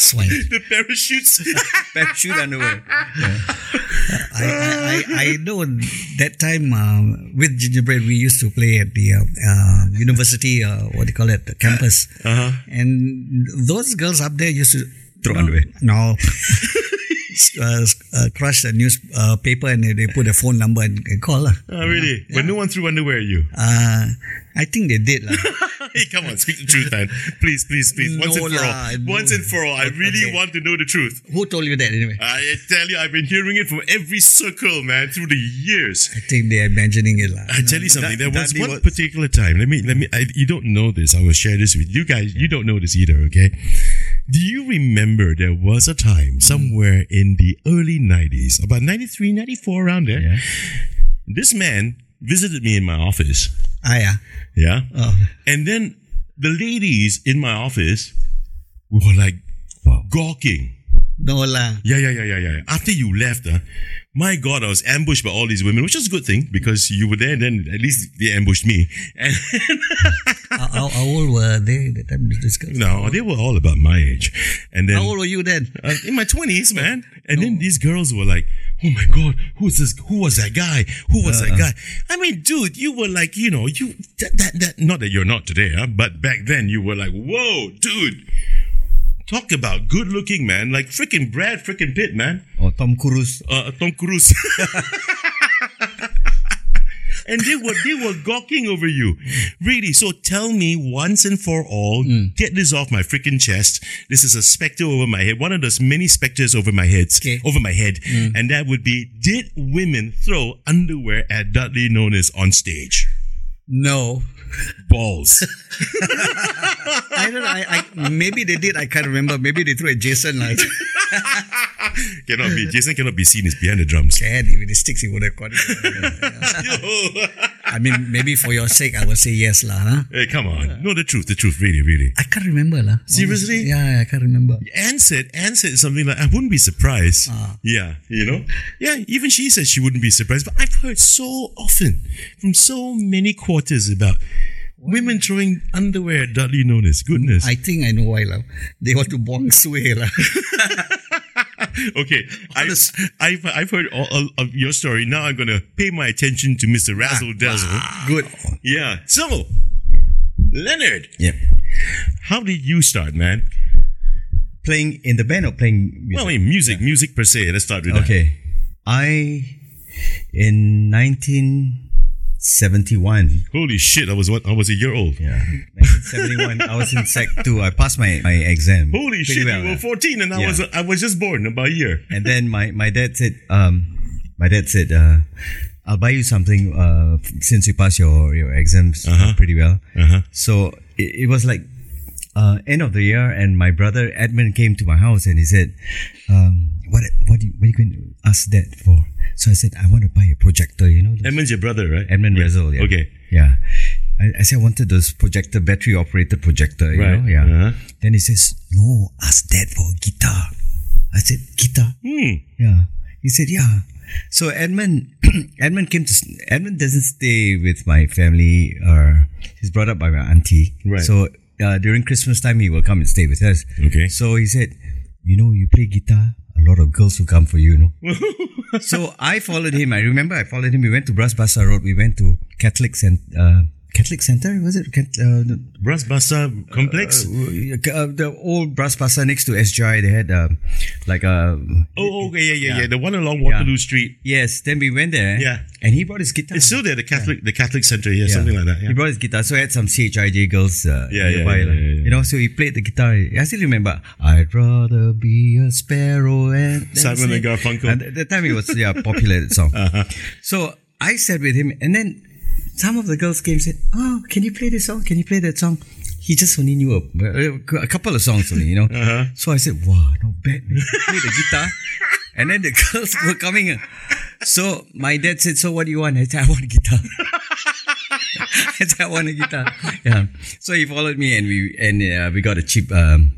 [LAUGHS] The parachutes. [LAUGHS] parachute underwear. I, I, I, I know that time um, with Gingerbread, we used to play at the uh, um, university, uh, what do you call it, the campus. Uh-huh. And those girls up there used to Throw no, underwear. No. [LAUGHS] uh, uh, crush the newspaper uh, and they, they put a phone number and, and call. Oh, really? But no one threw underwear at you. Uh, I think they did. lah. Hey, [LAUGHS] come on, speak the truth, man. Please, please, please. Once No and for lah, all. no. Once and for all. I really Okay. want to know the truth. Who told you that anyway? I tell you, I've been hearing it from every circle, man, through the years. I think they're imagining it. lah. I tell you something. There was one was- particular time. Let me, let me. I, you don't know this. I will share this with you guys. You don't know this either. Okay. Do you remember there was a time somewhere in the early '90s, about 93, 94, around there? Yeah. This man visited me in my office. Ah, yeah. Yeah. Oh. And then the ladies in my office were like gawking. No lah. Yeah, yeah, yeah, yeah, yeah. After you left, uh, my God, I was ambushed by all these women, which is a good thing because you were there. And then at least they ambushed me. And [LAUGHS] how, how, old were they that time? No, they were all about my age. And then How old were you then? uh, in my twenties, man. And then these girls were like, "Oh my God, who's this? Who was that guy? Who was that guy?" I mean, dude, you were like, you know, you that that, that not that you're not today, huh? but back then you were like, "Whoa, dude." Talk about good looking, man. Like freaking Brad freaking Pitt, man. Or Tom Cruise. uh, uh Tom Cruise. [LAUGHS] and they were they were gawking over you, really. So tell me once and for all, hmm. get this off my freaking chest. This is a specter over my head, one of those many specters over my head, Okay. over my head, hmm. and that would be: Did women throw underwear at Dudley Nonis on stage? No. Balls. [LAUGHS] I don't know. I, I, maybe they did. I can't remember. Maybe they threw at Jason. Like, [LAUGHS] cannot be. Jason cannot be seen. He's behind the drums. Can with the sticks, he would have got it. I mean, maybe for your sake, I will say yes, lah. Huh? hey, come on. No, the truth. The truth. Really, really. I can't remember, lah. Seriously? Yeah, I can't remember. Anne said, Anne said something like, I wouldn't be surprised. Ah. Yeah, you know? Yeah, even she said she wouldn't be surprised. But I've heard so often from so many quarters about women throwing underwear at Dudley Nonis. Goodness. I think I know why, lah. They want to bong sway, lah. [LAUGHS] [LAUGHS] okay, I've, I've, I've heard all of- of your story. Now I'm going to pay my attention to Mr. Razzle ah, Dazzle. Good. Yeah. So, Leonard, Yep. how did you start, man? Playing in the band or playing music? Well, I mean, music, music per se. Let's start with that. Okay. I, in 1971, Holy shit, I was what? I was a year old. yeah, 1971, I was in Sec 2. I passed my, my exam. Holy shit, well, you were 14 and I was I was just born about a year. And then my, my dad said, um, my dad said, uh, I'll buy you something, uh, since you passed your, your exams uh, pretty well. Uh-huh. So it, it was like, uh, end of the year and my brother Edmund came to my house and he said, um, what, what, do you, what are you going to ask dad for? So I said, I want to buy a projector, you know, Edmund's your brother, right? Edmund yeah. Rezel, yeah. Okay. Yeah. I, I said I wanted those projector, battery operated projector, you Right. know? Yeah. Uh-huh. Then he says, No, ask dad for a guitar. I said, Guitar? Hmm. Yeah. He said, Yeah. So Edmund [CLEARS THROAT] Edmund came to Edmund doesn't stay with my family or he's brought up by my auntie. Right. So uh, during Christmas time he will come and stay with us. Okay. So he said, You know, you play guitar, a lot of girls will come for you, you know. [LAUGHS] so I followed him. I remember I followed him. We went to Bras Basah Road. We went to Catholic Cent- uh, Catholic Center, was it? Uh, the- Bras Basah complex? uh, the old Bras Basah next to SGI, they had um, like a. oh, okay, yeah, yeah, yeah, yeah, The one along Waterloo Street. Yes, then we went there. Yeah. And he brought his guitar. It's still there, the Catholic the Catholic Center, yeah, Yeah. something like that. Yeah. He brought his guitar, so I had some CHIJ girls uh, Yeah, yeah, nearby, yeah, yeah, yeah. You know, so he played the guitar. I still remember. I'd rather be a sparrow and Simon and Garfunkel. At that time, it was yeah popular that song. [LAUGHS] Uh-huh. So I sat with him, and then some of the girls came and said, "Oh, can you play this song? Can you play that song?" He just only knew a, a couple of songs only, you know. Uh-huh. So I said, "Wow, not bad." Man. Play the guitar, and then the [LAUGHS] girls were coming. So my dad said, "So what do you want?" I said, "I want a guitar." [LAUGHS] I said, "I want a guitar." Yeah. So he followed me, and we and uh, we got a cheap. Um,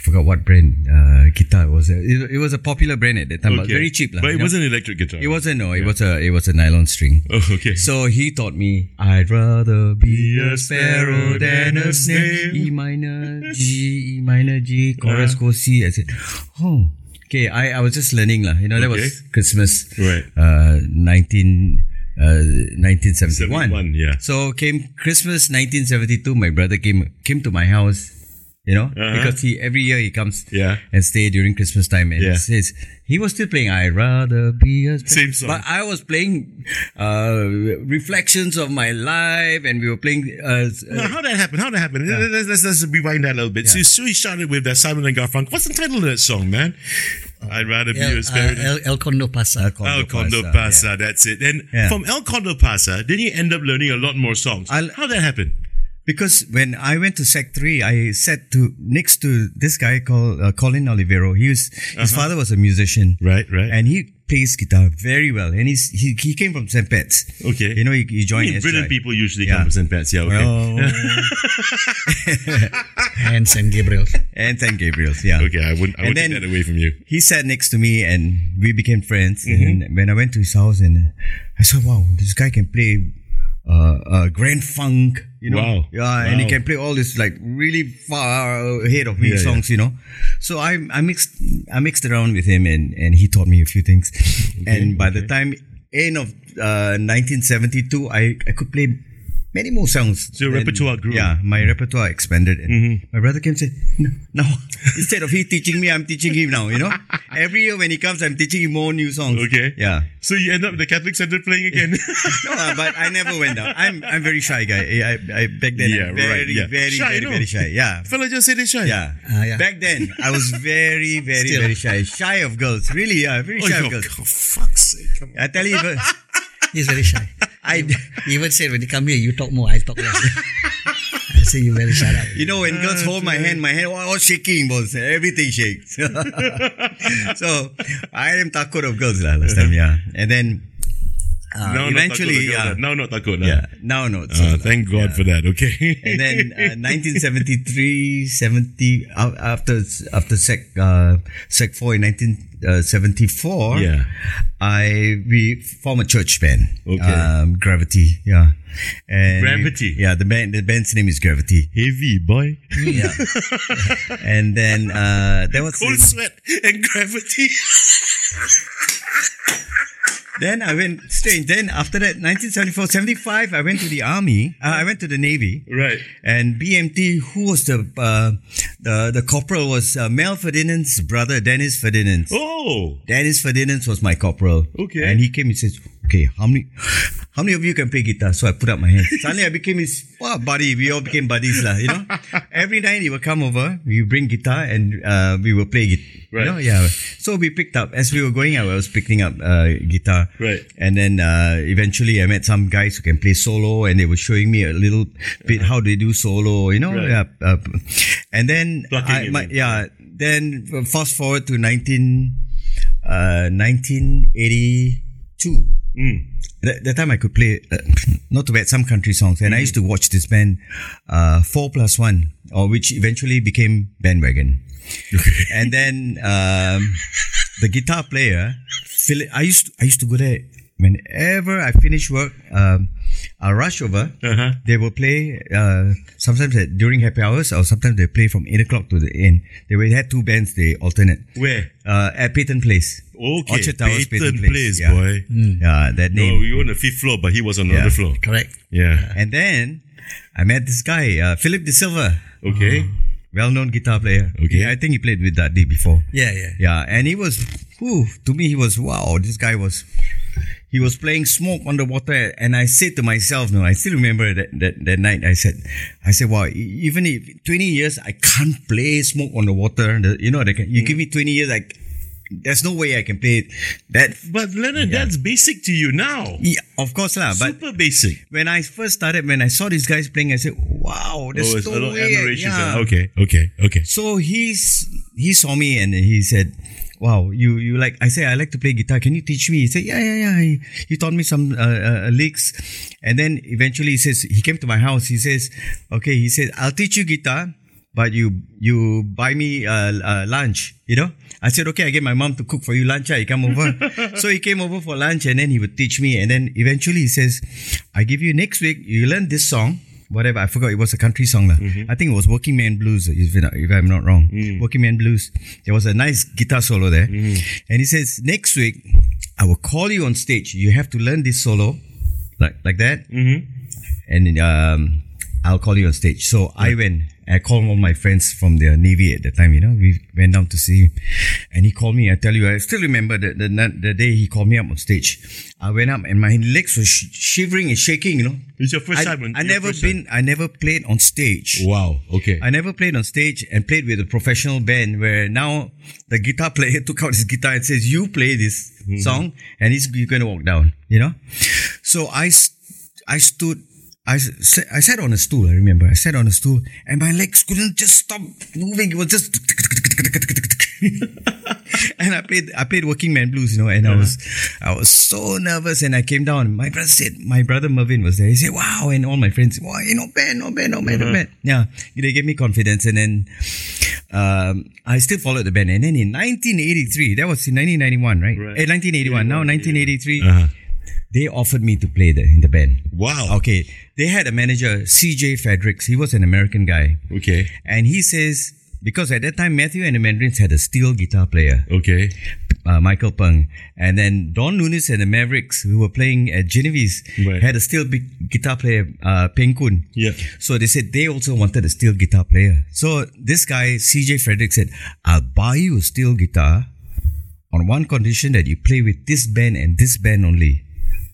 forgot what brand uh, guitar it was. It, it was a popular brand at that time, but very cheap, lah, But it know. wasn't electric guitar. It wasn't no. It was a it was a nylon string. [LAUGHS] Oh, okay. So he taught me, I'd rather be a sparrow than a snail. E minor, [LAUGHS] G, E minor, G, chorus, go C. I said, oh, okay. I, I was just learning lah. You know, that was Christmas, Right. uh, 19, uh, 1971. 71, yeah. So came Christmas 1972. My brother came came to my house. You know, Uh-huh. because he every year he comes Yeah. and stay during Christmas time and Yeah. he says he was still playing I'd rather be a Same song. but I was playing uh, reflections of my life, and we were playing. Uh, Now, how that happen? How that happen? Let's, let's, let's rewind that a little bit. So, so he started with that Simon and Garfunkel. What's the title of that song, man? I'd rather be El, a sparrow. uh, El, El Condor Pasa. El Condor Pasa, Pasa, that's it. And Yeah. from El Condor Pasa, then you end up learning a lot more songs. I'll- How that happen? Because when I went to Sec Three, I sat to next to this guy called uh, Colin Olivero. He was his father was a musician, Uh-huh. Right, right. and he plays guitar very well. And he's he, he came from St. Pat's. Okay. you know he, he I joined. mean, SGI. brilliant people usually Yeah. come from St. Pat's. Yeah, okay. [LAUGHS] [LAUGHS] and St. Gabriel. and St. Gabriel's. Yeah, okay, I wouldn't, I And would take that away from you. he sat next to me and we became friends. Mm-hmm. And when I went to his house and I said, wow, this guy can play uh, uh, grand funk, you know. Wow. Yeah, and he can play all this like really far ahead of me Yeah, songs, you know. So I I mixed I mixed around with him and and he taught me a few things. [LAUGHS] and by the time end of uh, 1972, I I could play many more songs. So your And, repertoire grew. Yeah, my repertoire expanded. And my brother came and said, no, no, [LAUGHS] instead of he teaching me, I'm teaching him now, you know. [LAUGHS] Every year when he comes, I'm teaching him more new songs. Okay. Yeah. So you end up at the Catholic Center playing again. [LAUGHS] No, uh, but I never went down. I'm I'm very shy guy. I, I back then Yeah, I'm very right, yeah. very Shy, very no? very shy. Yeah. Fella just said it's shy. Yeah. Ah, yeah. Back then I was very very Still. very shy. Shy of girls. Really, yeah, very Oh, shy yo, of girls. for fuck's sake. Come on. I tell you He's very shy. I [LAUGHS] even said when you come here, you talk more, I talk less. [LAUGHS] I say you better shut up. You know, when girls hold my hand, my hand was shaking, boss. Everything shakes. [LAUGHS] so I am takut of girls lah last time, yeah. And then uh, no, eventually, not yeah, no, not takut. yeah. Now no. So, Uh, thank God for that. Okay. and then uh, 1973, 70 uh, after after sec uh, sec four in 1974. Yeah. I we form a church band. Okay. Um, Gravity. Yeah. And Gravity? yeah. The band the band's name is Gravity. Heavy boy. Yeah. [LAUGHS] and then uh, there was Cold sweat and gravity. [LAUGHS] then I went strange. Then after that, 1974, 75, I went to the army. Uh, I went to the navy. right. And BMT, who was the uh, the the corporal was uh, Mel Ferdinand's brother, Dennis Ferdinand. Oh. Dennis Ferdinand was my corporal. Okay. And he came and says, "Okay, how many, how many of you can play guitar?" So I put up my hand. Suddenly I became his wow, buddy. We all became buddies, lah. You know. [LAUGHS] Every night he would come over. We would bring guitar and uh, we would play it. Right. You know, yeah. So we picked up as we were going out. I was picking up uh, guitar. Right. And then uh, eventually I met some guys who can play solo, and they were showing me a little bit how they do solo. You know. Right. Yeah. Uh, and then I, my, yeah. Then fast forward to 19, uh, 1982. Mm. That, that time I could play, uh, [LAUGHS] not too bad, some country songs. And I used to watch this band, uh, 4 plus 1, or which eventually became Bandwagon. Okay. [LAUGHS] And then, um, the guitar player, Philip, I used to, I used to go there whenever I finish work, um, I'll rush over. Uh-huh. They will play, uh, sometimes at, during happy hours, or sometimes they play from 8 o'clock to the end. They will had two bands, they alternate. Where? Uh, at Peyton Place. Okay. Orchard Towers, Peyton Peyton Place, yeah. boy. Yeah, that No, name. we were on the fifth floor, but he was on another Yeah. floor. Correct. Yeah. And then I met this guy, uh, Philip De Silva, Okay. Well-known guitar player. Okay. I think he played with Dudley before. Yeah, yeah. Yeah, and he was, whew, to me, he was wow. This guy was, he was playing Smoke on the Water, and I said to myself, no, I still remember that that, that night. I said, I said, wow, even if twenty years I can't play Smoke on the Water, the, you know, the, you give me twenty years, like, there's no way I can play it. That, But Leonard, that's basic to you now. yeah, of course lah, but. Super basic. When I first started, when I saw these guys playing, I said, "Wow, there's oh, no a lot of way." admiration. Yeah. Okay, okay, okay. So he's he saw me and he said, "Wow, you you like?" I say "I like to play guitar. Can you teach me?" He said, "Yeah, yeah, yeah." He, he taught me some uh, uh, licks, and then eventually he says he came to my house. He says, "Okay," he said, "I'll teach you guitar, but you you buy me uh, uh, lunch." You know. I said, "Okay, I get my mom to cook for you lunch. ah, You come over." [LAUGHS] so he came over for lunch, and then he would teach me, and then eventually he says, "I give you next week. You learn this song." whatever. I forgot it was a country song. lah. I think it was Working Man Blues, if, if I'm not wrong. Working Man Blues. There was a nice guitar solo there. And he says, next week, I will call you on stage. You have to learn this solo, like, like that. And um, I'll call you on stage. So I went. I called all my friends from the Navy at the time, you know. We went down to see him. And he called me. I tell you, I still remember the, the, the day he called me up on stage. I went up and my legs were sh- shivering and shaking, you know. It's your first I, time. on- I never been. I never played on stage. Wow. Okay. I never played on stage and played with a professional band where now the guitar [LAUGHS] player took out his guitar and says, "You play this mm-hmm. song, and he's you're going to walk down." You know. So I, I stood. I, I sat on a stool. I remember. I sat on a stool, and my legs couldn't just stop moving. It was just. [LAUGHS] and I played I played Working Man Blues, you know, and I was I was so nervous and I came down. My brother said my brother Mervin was there. He said, Wow, and all my friends, Wow, you know, bad, no bad, no bad, no bad. Yeah. They gave me confidence and then um, I still followed the band. And then in 1983, that was in 1991, right? Right. Eh, 1981. Now 1983, Uh-huh. They offered me to play the, in the band. Wow. Okay. They had a manager, CJ Fredericks. He was an American guy. Okay. And he says, because at that time, Matthew and the Mandarins had a steel guitar player, Okay. uh, Michael Peng. And then Don Nunes and the Mavericks, who were playing at Genevieve's, Right. had a steel big guitar player, uh, Peng Kun. Yeah. So they said they also wanted a steel guitar player. So this guy, CJ Fredericks, said, I'll buy you a steel guitar on one condition that you play with this band and this band only.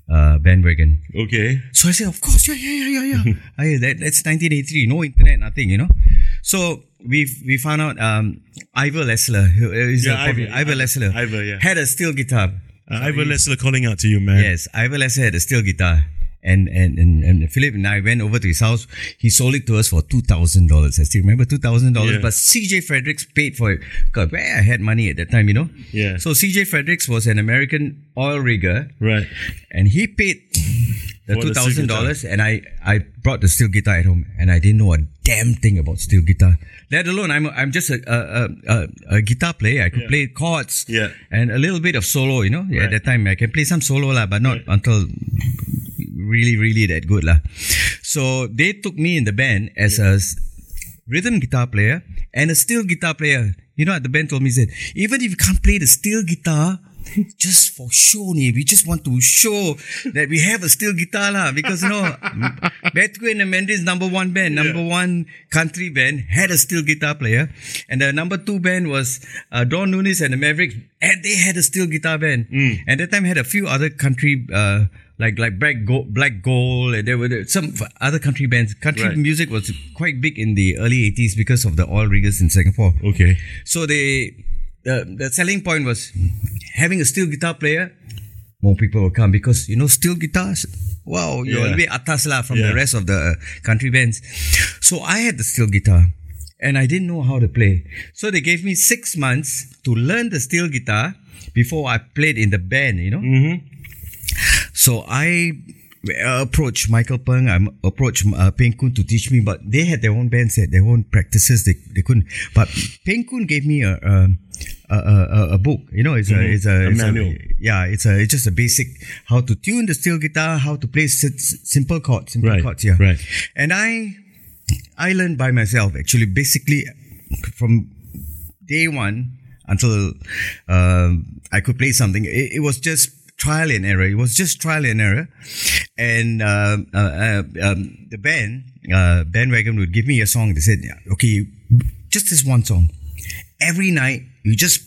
Uh, bandwagon. Okay. So I said, of course, yeah, yeah, yeah, yeah, yeah. [LAUGHS] I, that, that's 1983, no internet, nothing, you know. So we we found out um, Ivor Lessler, who is Yeah, a popular- Ivor, Ivor Lessler, Ivor, yeah. had a steel guitar. Uh, Ivor Lessler calling out to you, man. Yes, Ivor Lessler had a steel guitar. And, and, and, and Philip and I went over to his house. He sold it to us for $2,000. I still remember $2,000. Yeah. But CJ Fredericks paid for it. God, where I had money at that time, you know? Yeah. So CJ Fredericks was an American oil rigger Right. and he paid the two thousand dollars, and I I brought the steel guitar at home, and I didn't know a damn thing about steel guitar. Let alone I'm I'm just a a, a, a guitar player. I could Yeah. play chords, Yeah. and a little bit of solo. You know, Right. at that time I can play some solo lah, but not until really really that good lah. So they took me in the band as a rhythm guitar player and a steel guitar player. You know, what the band told me said even if you can't play the steel guitar. Just for show, ni. we just want to show that we have a steel guitar lah. Because you know, Betco and Mandarins number one band, number one country band had a steel guitar player, and the number two band was uh, Don Nunes and the Mavericks, and they had a steel guitar band. And that time had a few other country uh, like like Black Gold, Black Gold, and there were some other country bands. Country Right. music was quite big in the early 80s because of the oil riggers in Singapore. Okay. So they the, the selling point was having a steel guitar player. More people will come because you know steel guitars. Wow, you're Yeah. a bit atas lah from Yeah. the rest of the uh, country bands. So I had the steel guitar, and I didn't know how to play. So they gave me six months to learn the steel guitar before I played in the band. You know. So I uh, approached Michael Peng, I approached uh, Peng Kun to teach me, but they had their own bands, had their own practices. They, they couldn't. But Peng Kun gave me a a, a, a, a book. You know, it's a it's a, Mm-hmm. A it's manual. yeah, it's a it's just a basic how to tune the steel guitar, how to play s- simple chords, simple Right, chords. Yeah, right. And I I learned by myself actually, basically from day one until um, I could play something. It, it was just trial and error. It was just trial and error. And um, uh, uh, um, the band, uh, bandwagon would give me a song. They said, okay, just this one song. Every night, you just,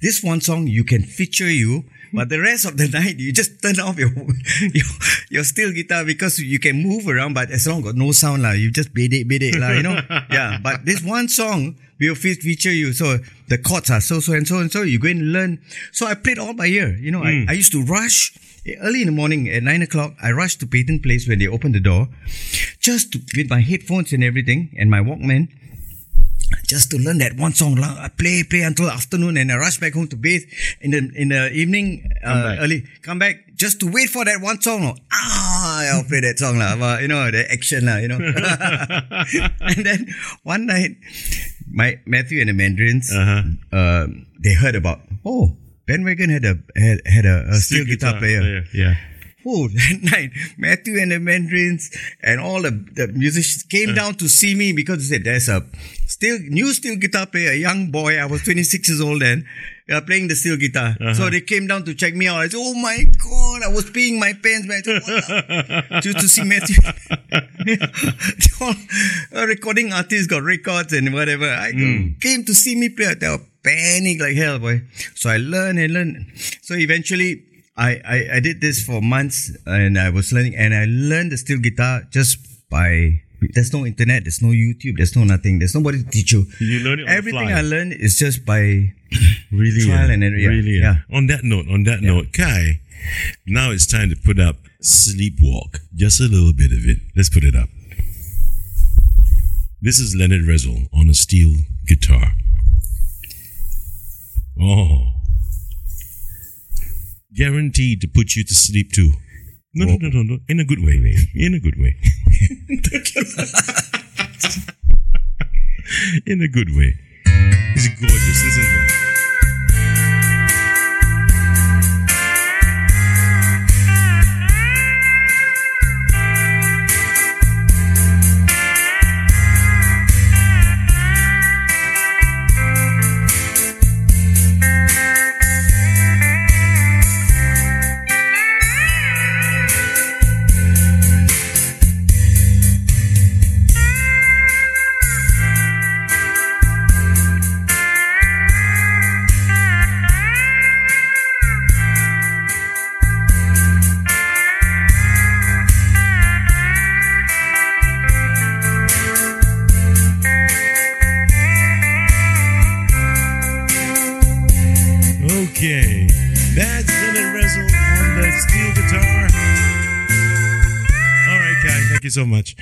this one song, you can feature you. But the rest of the [LAUGHS] night, you just turn off your [LAUGHS] your, your steel guitar because you can move around, but as long got no sound lah, you just bede bede lah, you know. [LAUGHS] yeah, but this one song will fe- feature you. So the chords are so so and so and so. You go and learn. So I played all by ear. You know, I, mm. I used to rush eh, early in the morning at nine o'clock. I rushed to Peyton Place when they opened the door, just to, with my headphones and everything and my Walkman just to learn that one song. I play, play until afternoon, and I rush back home to bathe in the in the evening uh, back. early. Come back just to wait for that one song. lah. Ah, I'll play that song lah. But, You know the action lah. You know. [LAUGHS] and then one night, my Matthew and the Mandarins, Uh-huh. uh, they heard about oh. Bandwagon had a had, had a, a steel, guitar, player. Yeah. Oh, [LAUGHS] that night, Matthew and the Mandarins and all the, the musicians came down to see me because they said there's a still new steel guitar player, a young boy. I was 26 years old then, uh, playing the steel guitar. So they came down to check me out. I said, "Oh my god!" I was peeing my pants, man. I said, "What the-" [LAUGHS] Just to see Matthew. [LAUGHS] all, uh, recording artists got records and whatever. I came to see me play. I panic like hell, boy. So I learned and learned. So eventually. I, I, I did this for months and I was learning and I learned the steel guitar just by there's no internet, there's no YouTube, there's no nothing, there's nobody to teach you. You learn it on the Everything. I learned is just by [COUGHS] Really? Trial yeah. and error, yeah. Really? Yeah. On that note, on that note, Kai, now it's time to put up Sleepwalk. Just a little bit of it. Let's put it up. This is Leonard Rezel on a steel guitar. Oh. Guaranteed to put you to sleep too. No, no, no, no, no. In a good way. In a good way. [LAUGHS] In a good way. It's gorgeous, isn't it? So much.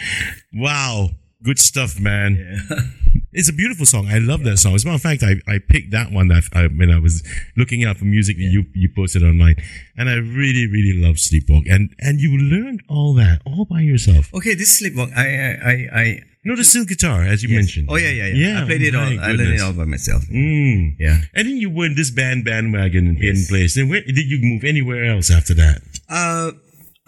Wow. Good stuff, man. [LAUGHS] It's a beautiful song. I love that song. As a matter of fact, I, I picked that one that I, when I was looking out for music that you, you posted online. And I really, really love Sleepwalk. And and you learned all that all by yourself. Okay, this sleepwalk. I I I. I know the steel guitar, as you mentioned. Oh yeah, yeah, yeah. I played it all. my I learned it all by myself. Mm. Yeah. And then you were in this band bandwagon in place. Then where did you move anywhere else after that? Uh,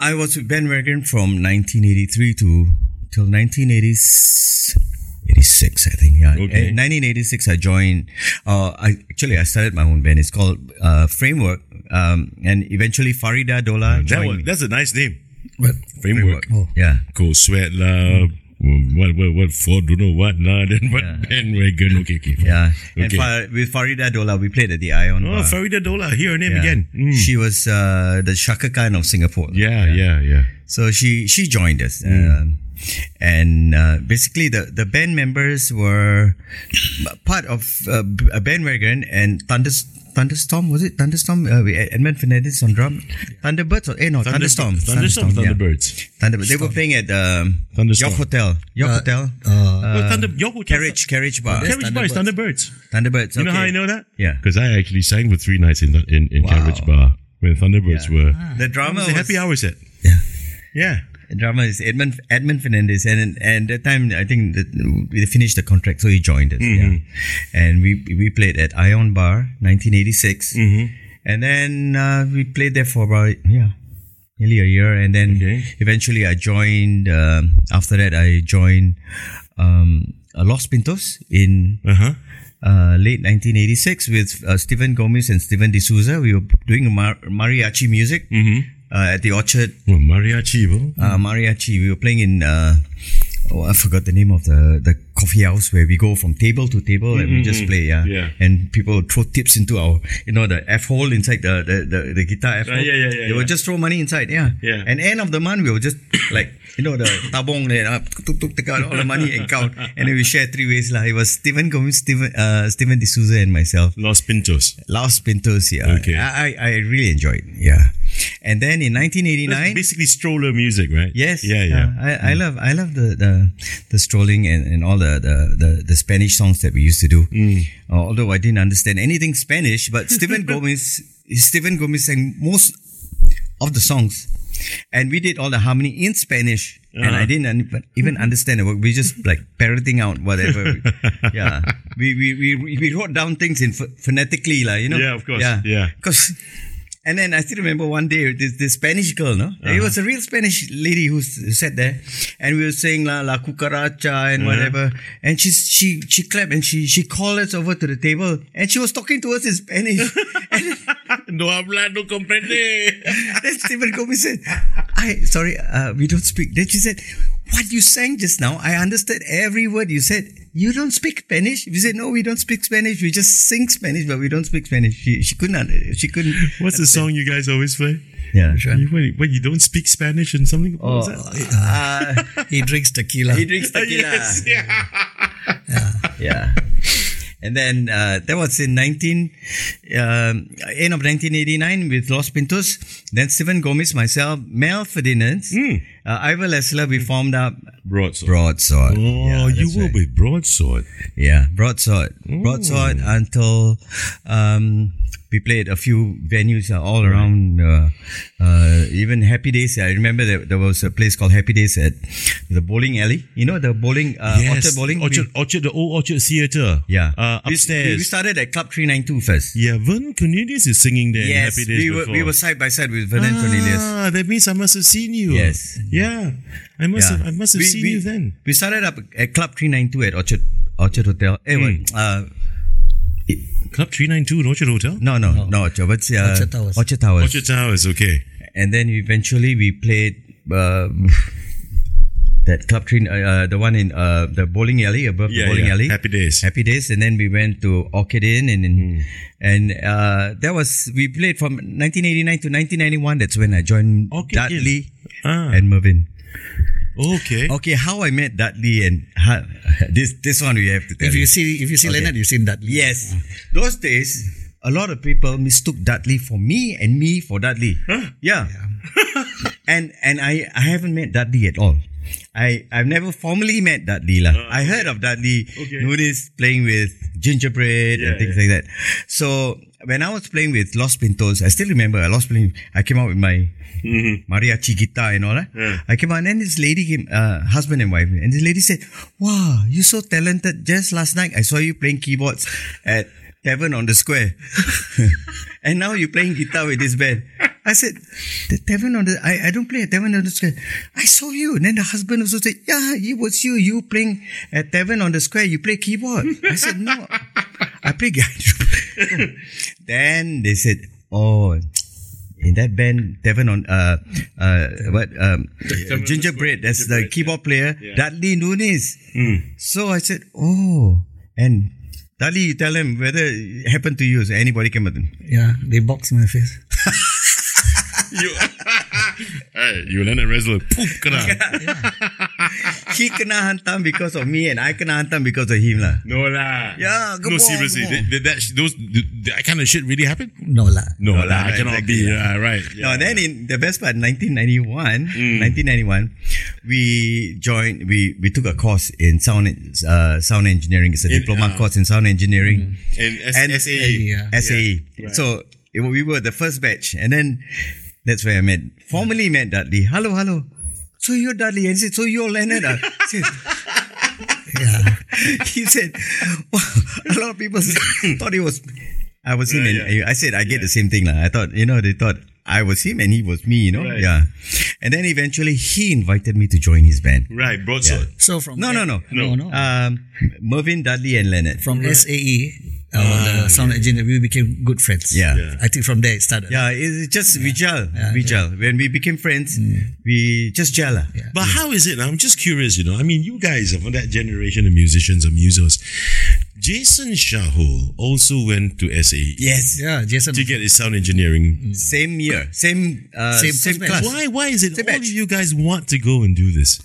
I was with Bandwagon from 1983 to till 1986, I think. Yeah. Okay. In 1986, I joined. Uh, I actually I started my own band. It's called uh, Framework. Um, and eventually Farida Dola That joined was, me. that's a nice name. But Framework. Oh. Yeah. Cold sweat love. What what what for? Don't know what lah. [LAUGHS] Then what bandwagon? Okay, okay. Yeah. And Okay. Far, with Farida Dola, we played at the Ion. Oh, Bar. Farida Dola. Hear her name Yeah. again. Mm. She was uh, the Chaka Khan of Singapore. Yeah, yeah, yeah. So she she joined us, Hmm. um, and uh, basically the the band members were part of uh, a bandwagon and Thunder. Thunderstorm was it Thunderstorm? Uh, we- Edmund Fernandez on drum. Thunderbirds or eh no Thunderstorm. Thunderstorm. yeah. Thunderbirds. Thunderbirds. They were playing at um, Thunderstorm. York Hotel. York Uh, Hotel. uh, well, Thunder, your hotel- Carriage Carriage Bar. Carriage Bar is Thunderbirds. Thunderbirds. You know how. I know that? Yeah. Because I actually sang for three nights in in, in Wow. Carriage Bar when Thunderbirds Yeah. were. The drama was a was, happy hour set. yeah. Yeah. Drama is Edmund Edmund Fernandez, and and that time I think that we finished the contract, so he joined us. Mm-hmm. Yeah, and we we played at Ion Bar, 1986, Mm-hmm. and then uh, we played there for about yeah, nearly a year, and then Okay. eventually I joined. Um, after that, I joined um, uh, Los Pintos in Uh huh. uh, late 1986 with uh, Stephen Gomez and Stephen D'Souza. We were doing mar- mariachi music uh, at the Orchard Well, mariachi, bro. uh, mariachi. We were playing in. Uh, oh, I forgot the name of the the coffee house where we go from table to table and we just play. Yeah. Yeah. And people throw tips into our, you know, the F hole inside the the, the, the guitar F Ah, hole. yeah, yeah, yeah, They yeah. just throw money inside. Yeah. Yeah. And end of the month we would just like you know the tabong there, uh, tuk, tuk, take out all the money and count, and then we share three ways lah. It was Stephen Gomez, Stephen uh, Stephen D'Souza, and myself. Los Pintos. Los Pintos, yeah. Okay. I, I really enjoyed, yeah. And then in 1989, That's basically stroller music, right? Yes. Yeah, yeah. Uh, I, I love I love the the, the strolling and, and all the, the, the, the Spanish songs that we used to do. Mm. Uh, although I didn't understand anything Spanish, but [LAUGHS] Stephen Gomez Stephen Gomez sang most of the songs. And we did all the harmony in Spanish, and Uh-huh. I didn't un- even understand it. We just [LAUGHS] like parroting out whatever. yeah, we, we we we wrote down things in ph- phonetically, like you know. Yeah, of course. Yeah, Yeah. And then I still remember one day this, this Spanish girl, no? Uh-huh. It was a real Spanish lady who, sat there, and we were saying la la cucaracha and Uh-huh. whatever. And she she she clapped and she she called us over to the table, and she was talking to us in Spanish. [LAUGHS] [LAUGHS] no habla, no comprende. then Stephen Gomez said, "I sorry, uh, we don't speak." Then she said, "What you sang just now? I understood every word you said. You don't speak Spanish?" We said, "No, we don't speak Spanish. We just sing Spanish, but we don't speak Spanish." She she couldn't un- she couldn't. What's the song you guys always play? Yeah. You, what, what, you don't speak Spanish and something? What was that? Uh, [LAUGHS] He drinks tequila. he drinks [LAUGHS] tequila. Yes, yeah. Yeah. And then uh, that was in 19, um, end of 1989 with Los Pintos. Then Stephen Gomez, myself, Mel Ferdinand, Hmm. uh, Ivor Lessler, we formed up Broadsword. Broadsword. Oh, Yeah, you were right. with Broadsword. Yeah, Broadsword. Broadsword until um, we played a few venues uh, all around. Uh, uh, even Happy Days. I remember there, there was a place called Happy Days at the bowling alley. You know the bowling, uh, Orchard Bowling. We- Orchard, Orchard, the old Orchard Theatre. yeah. Uh, We- upstairs. We, started at Club 392 first. yeah, Vernon Cornelius is singing there Yes, Happy Days we were, before. we were side by side with Vernon Cornelius. Ah, that means I must have seen you. Yes. Yeah. I must Yeah. have I must have We- seen we- you then. We started up at Club 392 at Orchard Orchard Hotel. Eh? Hmm. Uh, Club 392 in Orchard Hotel? no, no, no, Orchard. What's, uh, Orchard Towers. Orchard Towers. Orchard Towers, okay. and then eventually we played uh, [LAUGHS] that club train, uh, uh, the one in uh, the bowling alley above Yeah, the bowling yeah. alley. Happy Days. Happy days, and then we went to Orchid Inn, and and, and uh, that was we played from 1989 to 1991. That's when I joined Orchid Inn. Dudley Ah. and Mervyn. Okay. Okay, how I met Dudley and how, this this one we have to tell If you see if you see Okay. Leonard, you've seen that. Yes. Those days, a lot of people mistook Dudley for me and me for Dudley. Yeah. [LAUGHS] and and I, I haven't met Dudley at all. I I've never formally met Dudley lah. I heard of Dudley Uh, Okay. Nonis playing with Gingerbread Yeah, and things like that. So when I was playing with Los Pintos, I still remember I lost playing. I came out with my mariachi guitar and all that. Mm-hmm. Yeah. I came out and then this lady came, uh, husband and wife, and this lady said, "Wow, you're so talented. Just last night I saw you playing keyboards at Tavern on the Square, [LAUGHS] and now you're playing guitar with this band." I said, "The Tavern on the I, I don't play at Tavern on the Square. I saw you." And then the husband also said, "Yeah, it was you. You playing at Tavern on the Square. You play keyboard." I said, "No, I play guitar." [LAUGHS] then they said, "Oh." in that band, Devon on uh uh what um Devon on the Gingerbread, that's the Gingerbread, keyboard player, Yeah. Dudley Nonis. Hmm. So I said, oh, and Dudley, you tell him whether it happened to you. So anybody came at him. Yeah, they boxed my face. You, [LAUGHS] hey, you Leonard Rezel, poop, kena. [LAUGHS] He kena hantam because of me, and I kena hantam because of him lah. No lah. Yeah, No, come on, seriously, did, did that those did that kind of shit really happen? No lah. No, No lah, lah, cannot be. yeah. Yeah, right. No, then in the best part, 1991, Hmm. 1991, we joined, we, we took a course in sound, uh, sound engineering. It's a In, diploma uh, course in sound engineering. in S- and- SAE. Yeah. SAE. So it, we were the first batch, and then that's where I met, formally met Dudley. Hello, hello. So you're Dudley, and he said, so you're Leonard. ah?" I said, [LAUGHS] Yeah. he said, well, a lot of people [LAUGHS] thought it was, I was him, Yeah, and I said I get the same thing, lah. I thought, you know, they thought I was him and he was me, you know, Right. yeah. And then eventually he invited me to join his band. Right, broadsword. So from No, no, no, no, no. Um, Mervyn Dudley and Leonard. from SAE, uh, the sound engineer, we became good friends. Yeah. Yeah. I think from there it started. Yeah, it's just we gel, Yeah, we gel. When we became friends, we just gel. Yeah. But how is it? I'm just curious, you know. I mean, you guys are from that generation of musicians, of musos. Jason Shahul also went to SAE Yes. Yeah, Jason. to get his sound engineering. Same year, same uh, Same same, first class. Why? Why is it Same all of you guys want to go and do this?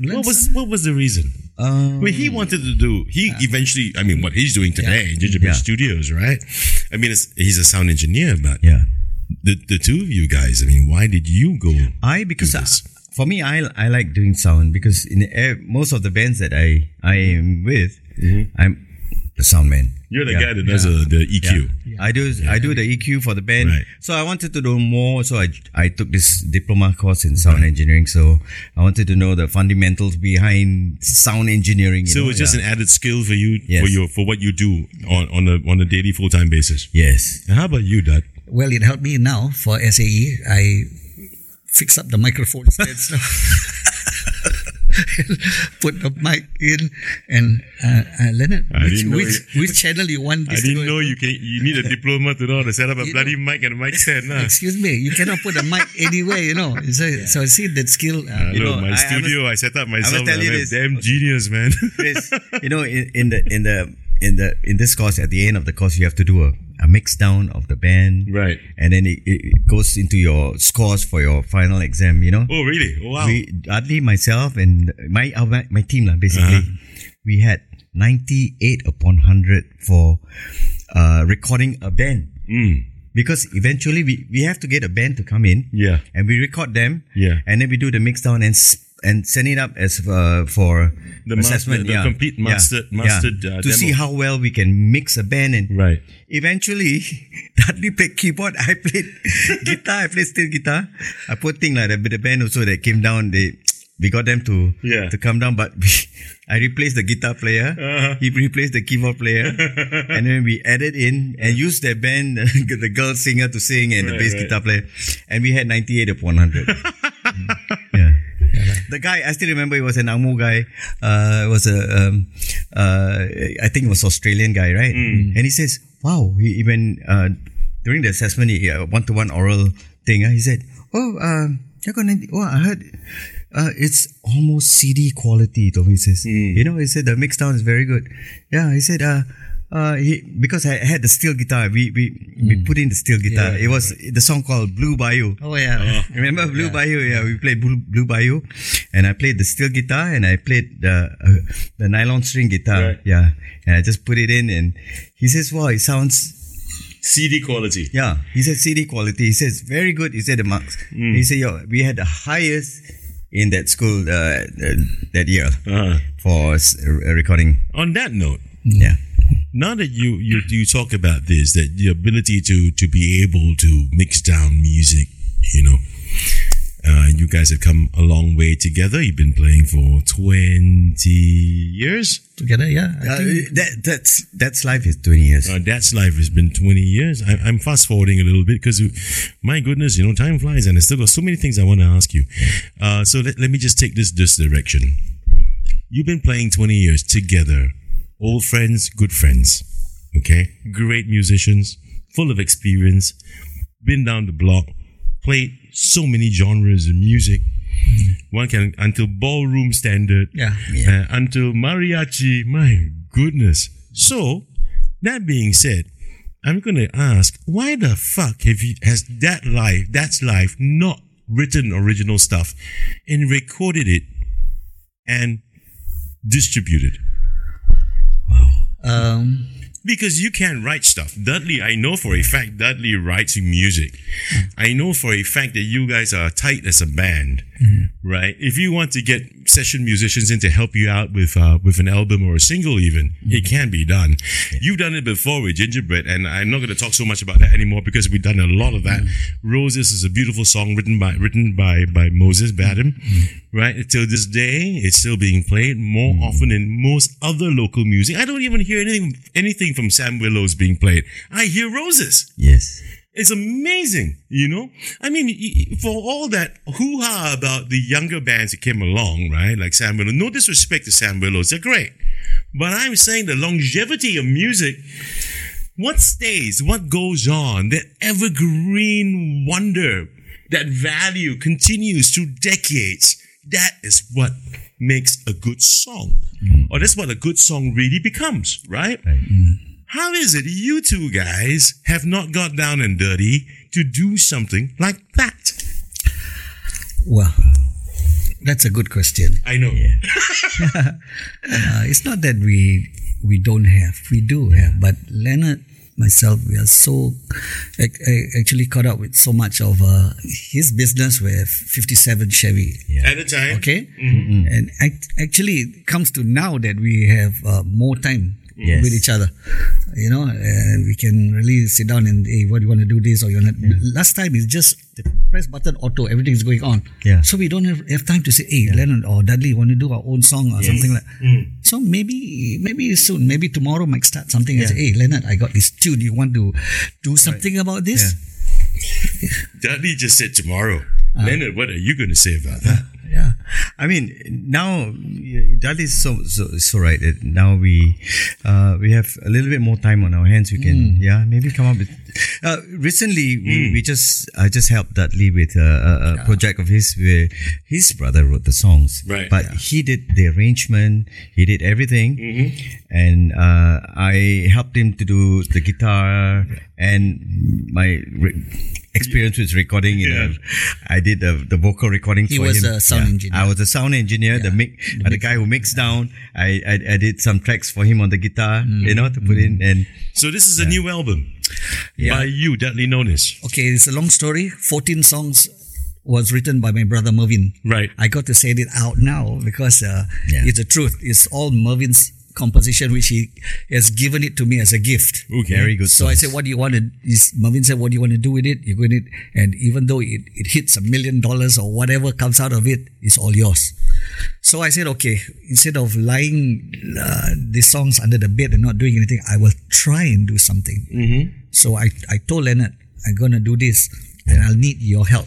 What was what was the reason? Um, Well, he wanted to do. He eventually. I mean, what he's doing today, in Gingerbread Yeah. Studios, right? I mean, it's, he's a sound engineer, but yeah. the the two of you guys. I mean, why did you go? I because do this? for me, I I like doing sound because in uh, most of the bands that I I am with, I'm the sound man. Mm-hmm. You're the Yeah. guy that does uh, the EQ. I do I do the EQ for the band. Right. So I wanted to do more. So I I took this diploma course in sound engineering. So I wanted to know the fundamentals behind sound engineering. you So know, it's just yeah. an added skill for you Yes. for your for what you do on on a on a daily full time basis. yes. And how about you, Dad? Well, it helped me now for SAE. I fix up the microphone and stuff. [LAUGHS] [LAUGHS] Put the mic in and uh, uh, Leonard, I which, which, you- which channel you want I didn't know you can you need a diploma to know how to set up a You bloody mic and a mic stand. Nah. Excuse me, you cannot put a mic [LAUGHS] anywhere, you know. So, so I see that skill. Uh, Hello, know, my I- I studio I, set up myself. you man. this. Damn genius, man. Chris, you know, [LAUGHS] in, in the in the in the in this course, at the end of the course, you have to do a, a mix down of the band, right. and then it, it goes into your scores for your final exam. You know, Oh, really? Oh, wow. we Dudley, myself, and my uh, my, my team, basically, Uh-huh. we had ninety eight upon hundred for uh, recording a band. Mm. Because eventually we, we have to get a band to come in Yeah. and we record them Yeah. and then we do the mix down and s- and send it up as uh, for The assessment. the- the yeah. complete Yeah. mastered- mastered, uh, to see how well we can mix a band. And Right. eventually, [LAUGHS] Dudley played keyboard. I played [LAUGHS] guitar. I played steel guitar. I put thing like the, the band also that came down. They we got them to Yeah. to come down, but we, [LAUGHS] I replaced the guitar player. Uh-huh. He replaced the keyboard player, and then we added in and used their band, the girl singer to sing and the bass right. guitar player, and we had ninety eight upon hundred. The guy, I still remember, he was an Amu guy. Uh, it was a, um, uh, I think it was Australian guy, right? Mm. And he says, "Wow!" He even uh, during the assessment, he one to one oral thing. Uh, he said, "Oh, um, you got 90 oh, I heard." Uh, it's almost CD quality, Tommy says. Mm. You know, he said the mix down is very good. Yeah, he said, uh, uh, he, because I had the steel guitar, we, we, we put in the steel guitar. Yeah. It was the song called Blue Bayou. oh, yeah. [LAUGHS] Remember Blue Bayou? Yeah, we played Blue, Blue Bayou, and I played the steel guitar and I played the uh, the nylon string guitar. Right. Yeah, and I just put it in, and he says, "Wow, it sounds." CD quality. Yeah, he said CD quality. He says very good. He said the marks. Mm. He said, "Yo, we had the highest in that school uh, uh, that year Uh, for s- a recording. on that note, Yeah. Now that you, you you talk about this, that the ability to to be able to mix down music, you know, uh, you guys have come a long way together. You've been playing for twenty years. Together, yeah. Uh, that that's that's life is twenty years. Uh, that's life has been 20 years. I, I'm fast forwarding a little bit because, my goodness, you know, time flies and I still got so many things I want to ask you. Uh, so let, let me just take this this direction. You've been playing 20 years together, old friends, good friends. Okay, great musicians, full of experience, been down the block, played so many genres of music. One can until ballroom standard, Yeah. uh, until mariachi. My goodness. So, that being said, I'm going to ask, why the fuck have you, has that life, that's life, not written original stuff and recorded it and distributed? Um, Because you can write stuff. Dudley, I know for a fact Dudley writes music. I know for a fact that you guys are tight as a band, right? If you want to get session musicians in to help you out with uh, with an album or a single, even it can be done. You've done it before with Gingerbread, and I'm not going to talk so much about that anymore because we've done a lot of that. Roses is a beautiful song written by written by by Moses Badham, right? Till this day, it's still being played more hmm. often than most other local music. I don't even hear anything anything from Sam Willows being played. I hear Roses. Yes. It's amazing, you know? I mean, for all that hoo ha about the younger bands that came along, right? Like Sam Willows. No disrespect to Sam Willows, they're great. But I'm saying the longevity of music, what stays, what goes on, that evergreen wonder, that value continues through decades. That is what makes a good song. Or that's what a good song really becomes, right? How is it you two guys have not got down and dirty to do something like that? well, that's a good question. I know. [LAUGHS] Uh, it's not that we we don't have, we do have, but Leonard, myself, we are so ac- ac- actually caught up with so much of uh, his business with 57 Chevy. At the time, Okay, and act- actually, it comes to now that we have uh, more time Yes. with each other. You know, and we can really sit down and hey, what do you want to do this or you want to. Last time it's just press button auto, everything is going on. Yeah. So we don't have, have time to say, hey, Leonard or Dudley, want to do our own song or something like. Mm. So maybe maybe soon, maybe tomorrow might start something and say, hey, Leonard, I got this tune. You want to do something about this? Dudley just said tomorrow. Uh-huh. Leonard, what are you going to say about that? Yeah. I mean, now that is so so so right. Now we uh, we have a little bit more time on our hands. We can yeah maybe come up with. Uh, recently, we, we just I just helped Dudley with a, a, a project of his where his brother wrote the songs. Right. But he did the arrangement. He did everything, and uh, I helped him to do the guitar and my. Re- Experience with recording, you know, I did the, the vocal recording He for was him. a sound Yeah. engineer. I was a sound engineer, the mic, uh, the guy who mixed down. I, I I did some tracks for him on the guitar, Mm. you know, to put in. And So this is a new album Yeah. by you, Dudley Nonis. Okay, it's a long story. 14 songs was written by my brother Mervin. Right. I got to say it out now because uh, Yeah. it's the truth. It's all Mervin's composition, which he has given it to me as a gift. Okay. very good. So I said, "What do you want to?" Is Mervin said, "What do you want to do with it? You're going to." And even though it, it hits a million dollars or whatever comes out of it, it's all yours. So I said, "Okay." Instead of lying uh, these songs under the bed and not doing anything, I will try and do something. Mm-hmm. So I I told Leonard, "I'm gonna do this, and I'll need your help."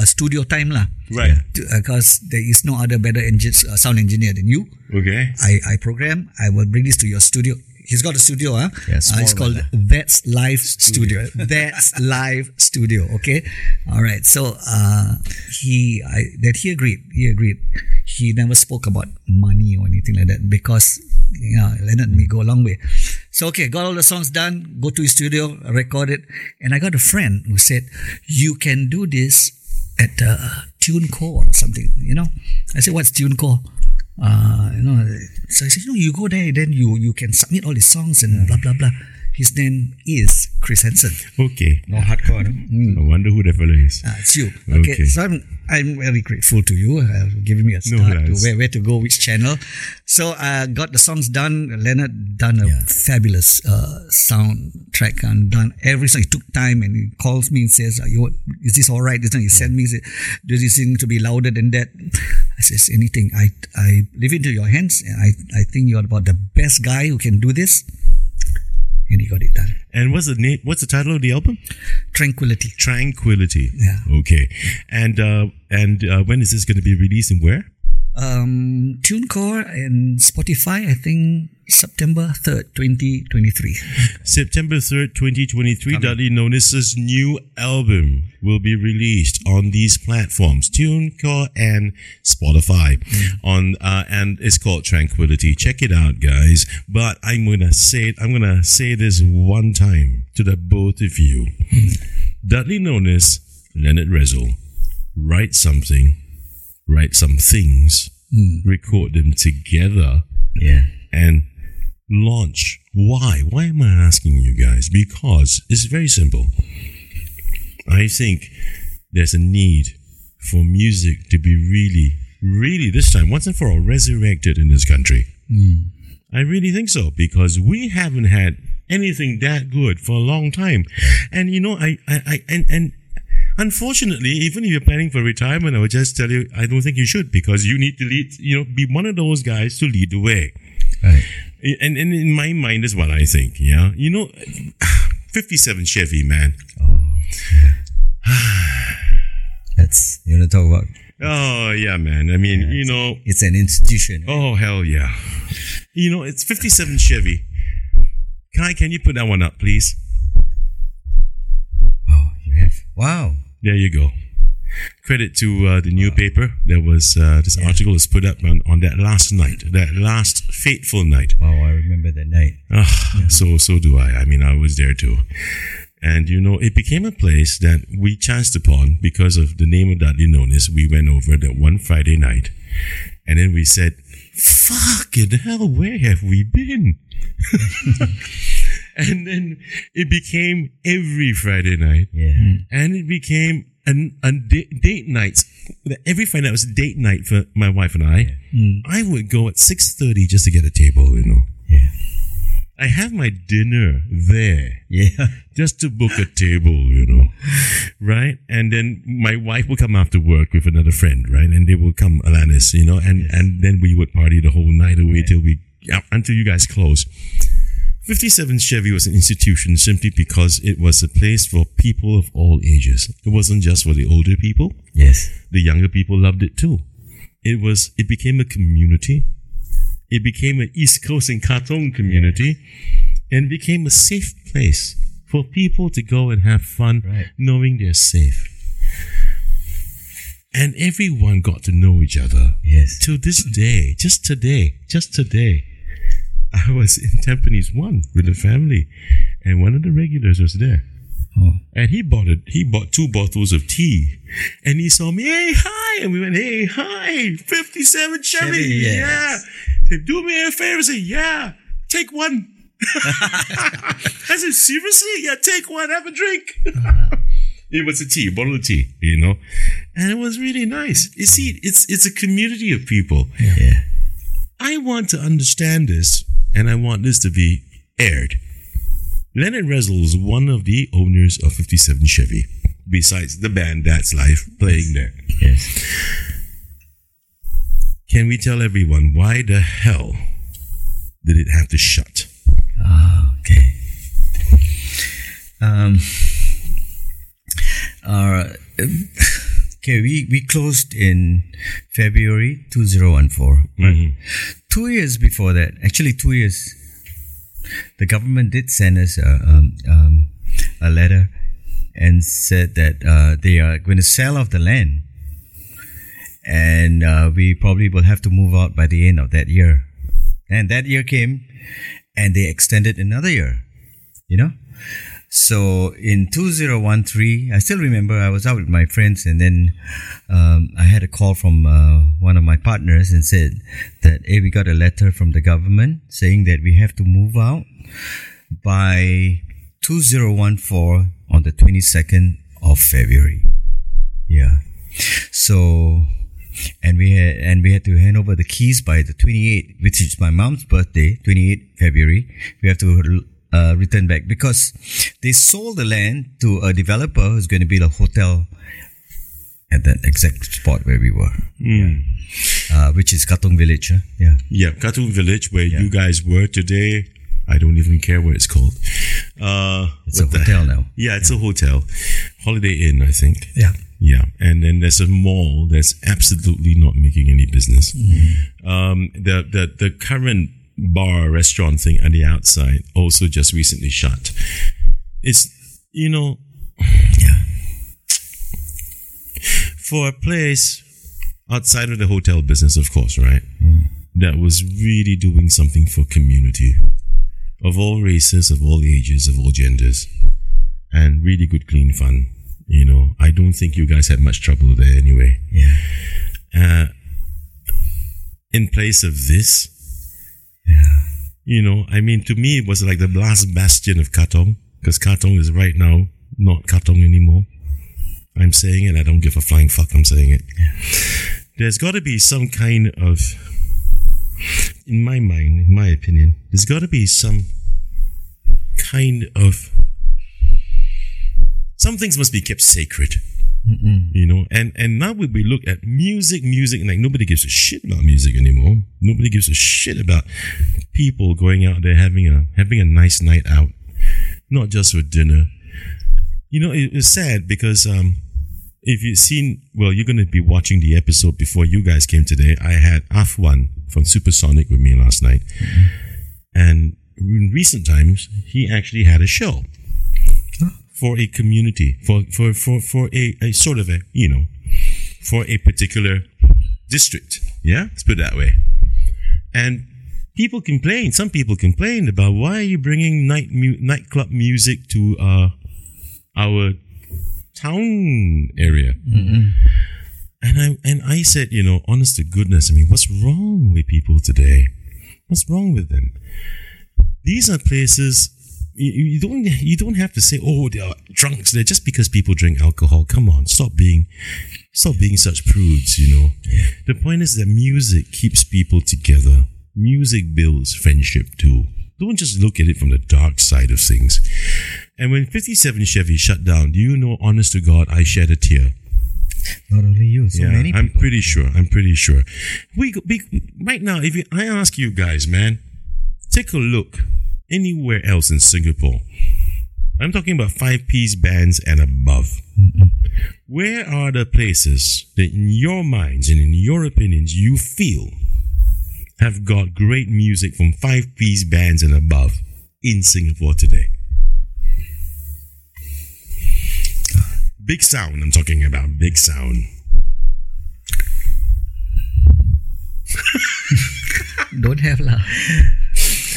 A studio time lah, Right. because there is no other better engine, uh, sound engineer than you. Okay. I, I program. I will bring this to your studio. He's got a studio, huh? Yeah, Uh, it's called That's Live Studio. That's [LAUGHS] Live Studio. Okay. All right. So uh, he I, that he agreed. He agreed. He never spoke about money or anything like that because yeah, Leonard and me go a long way. So okay, got all the songs done. Go to his studio, record it, and I got a friend who said, "You can do this at uh, TuneCore or something." You know, I said, "What's TuneCore?" Uh, you know, so I said, "No, you go there, then you you can submit all the songs and blah blah blah." His name is Chris Henson. Okay. No hardcore, no? I wonder who that fellow is. Ah, it's you. Okay, Okay. so I'm I'm very grateful to you uh, giving me a No, start to that's- where, where to go, which channel. So I uh, got the songs done. Leonard done a fabulous uh, soundtrack and done every song. He took time and he calls me and says, Are you, "Is this all right?" This time he sent me. Say, Does this thing to be louder than that? I says, "Anything. I I leave it to your hands. I I think you're about the best guy who can do this." And he got it done. And what's the name? What's the title of the album? Tranquility. Tranquility. Yeah. Okay. And uh, and uh, when is this going to be released and where? Um, TuneCore and Spotify, I think September 3rd, 2023. September 3rd, 2023, Dudley Nonis's new album will be released on these platforms, TuneCore and Spotify. On uh, and it's called Tranquility. Check it out, guys. But I'm gonna say it, I'm gonna say this one time to the both of you. Dudley Nonis, Leonard Rezel, write something, write some things, hmm. record them together Yeah. and launch. Why? Why am I asking you guys? Because it's very simple. I think there's a need for music to be really, really this time, once and for all, resurrected in this country. Hmm. I really think so because we haven't had anything that good for a long time. And you know, I, I, I and, and unfortunately, even if you're planning for retirement, I would just tell you, I don't think you should because you need to lead, you know, be one of those guys to lead the way. Right. And, and in my mind is what I think, yeah. You know, [SIGHS] 57 Chevy, man. Oh. That's, you want to talk about, Oh, yeah, man. I mean, you know, it's an institution. oh, hell yeah. You know, it's 57 Chevy. Kai, can you put that one up, please? Oh, you have, wow. There you go. Credit to uh, the new paper. There was uh, this article was put up on, on that last night, that last fateful night. Wow, I remember that night. Ah, So so do I. I mean, I was there too. And you know, it became a place that we chanced upon because of the name of Dudley Nonis. We went over that one Friday night, and then we said, "Fucking hell, where have we been?" [LAUGHS] and then it became every Friday night, Yeah. Hmm. and it became an, a date, date nights. Every Friday night was date night for my wife and I. Hmm. I would go at six thirty just to get a table, you know. Yeah. I have my dinner there Yeah. [LAUGHS] just to book a table, you know, right? And then my wife will come after work with another friend, right? And they will come, Alanis, you know, and, and then we would party the whole night away till we, until you guys close. 57 Chevy was an institution simply because it was a place for people of all ages. It wasn't just for the older people. Yes. The younger people loved it too. It was, it became a community. It became an East Coast and Katong community and became a safe place for people to go and have fun Right. knowing they're safe. And everyone got to know each other. Yes. To this day, just today, just today, I was in Tampines 1 with the family and one of the regulars was there. Oh. And he bought it. He bought two bottles of tea, and he saw me. Hey, hi! And we went, hey, hi! Fifty-seven Chevy, Chevy, yes. yeah. Said, do me a favor. Say, yeah, take one. [LAUGHS] I said, seriously? Yeah, take one. Have a drink. [LAUGHS] it was a tea, a bottle of tea, you know, and it was really nice. You see, it's it's a community of people. Yeah. I want to understand this, and I want this to be aired. Leonard Rezel is one of the owners of 57 Chevy, besides the band That's Life playing there. Yes. Can we tell everyone why the hell did it have to shut? Ah, okay. Um. Uh, okay, we, we closed in February 2014. But two years before that, actually two years, the government did send us a, um, um, a letter and said that uh, they are going to sell off the land. And uh, we probably will have to move out by the end of that year. And that year came and they extended another year, you know? So in 2013, I still remember I was out with my friends and then um, I had a call from uh, one of my partners and said that, hey, we got a letter from the government saying that we have to move out by 2014 on the 22nd of February. Yeah. So, and we had, and we had to hand over the keys by the 28th, which is my mom's birthday, 28 February. We have to uh, return back because they sold the land to a developer who's going to build a hotel at that exact spot where we were. Yeah. Uh, which is Katong Village. Huh? Yeah. Yeah, Cartoon Village, where you guys were today. I don't even care what it's called. Uh, It's a hotel now. Yeah, it's a hotel. Holiday Inn, I think. Yeah. Yeah, and then there's a mall that's absolutely not making any business. Um, the the the current bar restaurant thing on the outside also just recently shut. It's you know, [SIGHS] for a place outside of the hotel business, of course, right? That was really doing something for community of all races, of all ages, of all genders, and really good, clean fun. You know, I don't think you guys had much trouble there anyway. Yeah. Uh, in place of this, you know, I mean, to me, it was like the last bastion of Katong, because Katong is right now not Katong anymore. I'm saying it, I don't give a flying fuck, I'm saying it. There's got to be some kind of, in my mind, in my opinion, there's got to be some kind of, some things must be kept sacred you know and and now we, we look at music music and like nobody gives a shit about music anymore. Nobody gives a shit about people going out there having a having a nice night out not just for dinner. You know it, it's sad because um if you've seen well you're going to be watching the episode before you guys came today. I had afwan from supersonic with me last night. And in recent times he actually had a show for a community, for for for for a, a sort of a you know, for a particular district. Yeah, let's put it that way. And people complain. Some people complained about why are you bringing night mu- nightclub music to uh, our town area. And I and I said, you know, honest to goodness, I mean, what's wrong with people today? What's wrong with them? These are places you, you don't you don't have to say, oh, they are drunks. They're just because people drink alcohol. Come on, stop being stop being such prudes. You know, the point is that music keeps people together. Music builds friendship too. Don't just look at it from the dark side of things. And when 57 Chevy shut down, do you know, honest to God, I shed a tear. Not only you, so Yeah, many I'm pretty sure. I'm pretty sure. We, we right now, if you, I ask you guys, man, take a look anywhere else in Singapore. I'm talking about five piece bands and above. Where are the places that, in your minds and in your opinions, you feel have got great music from five piece bands and above in Singapore today? Big sound, I'm talking about big sound. Don't have lah.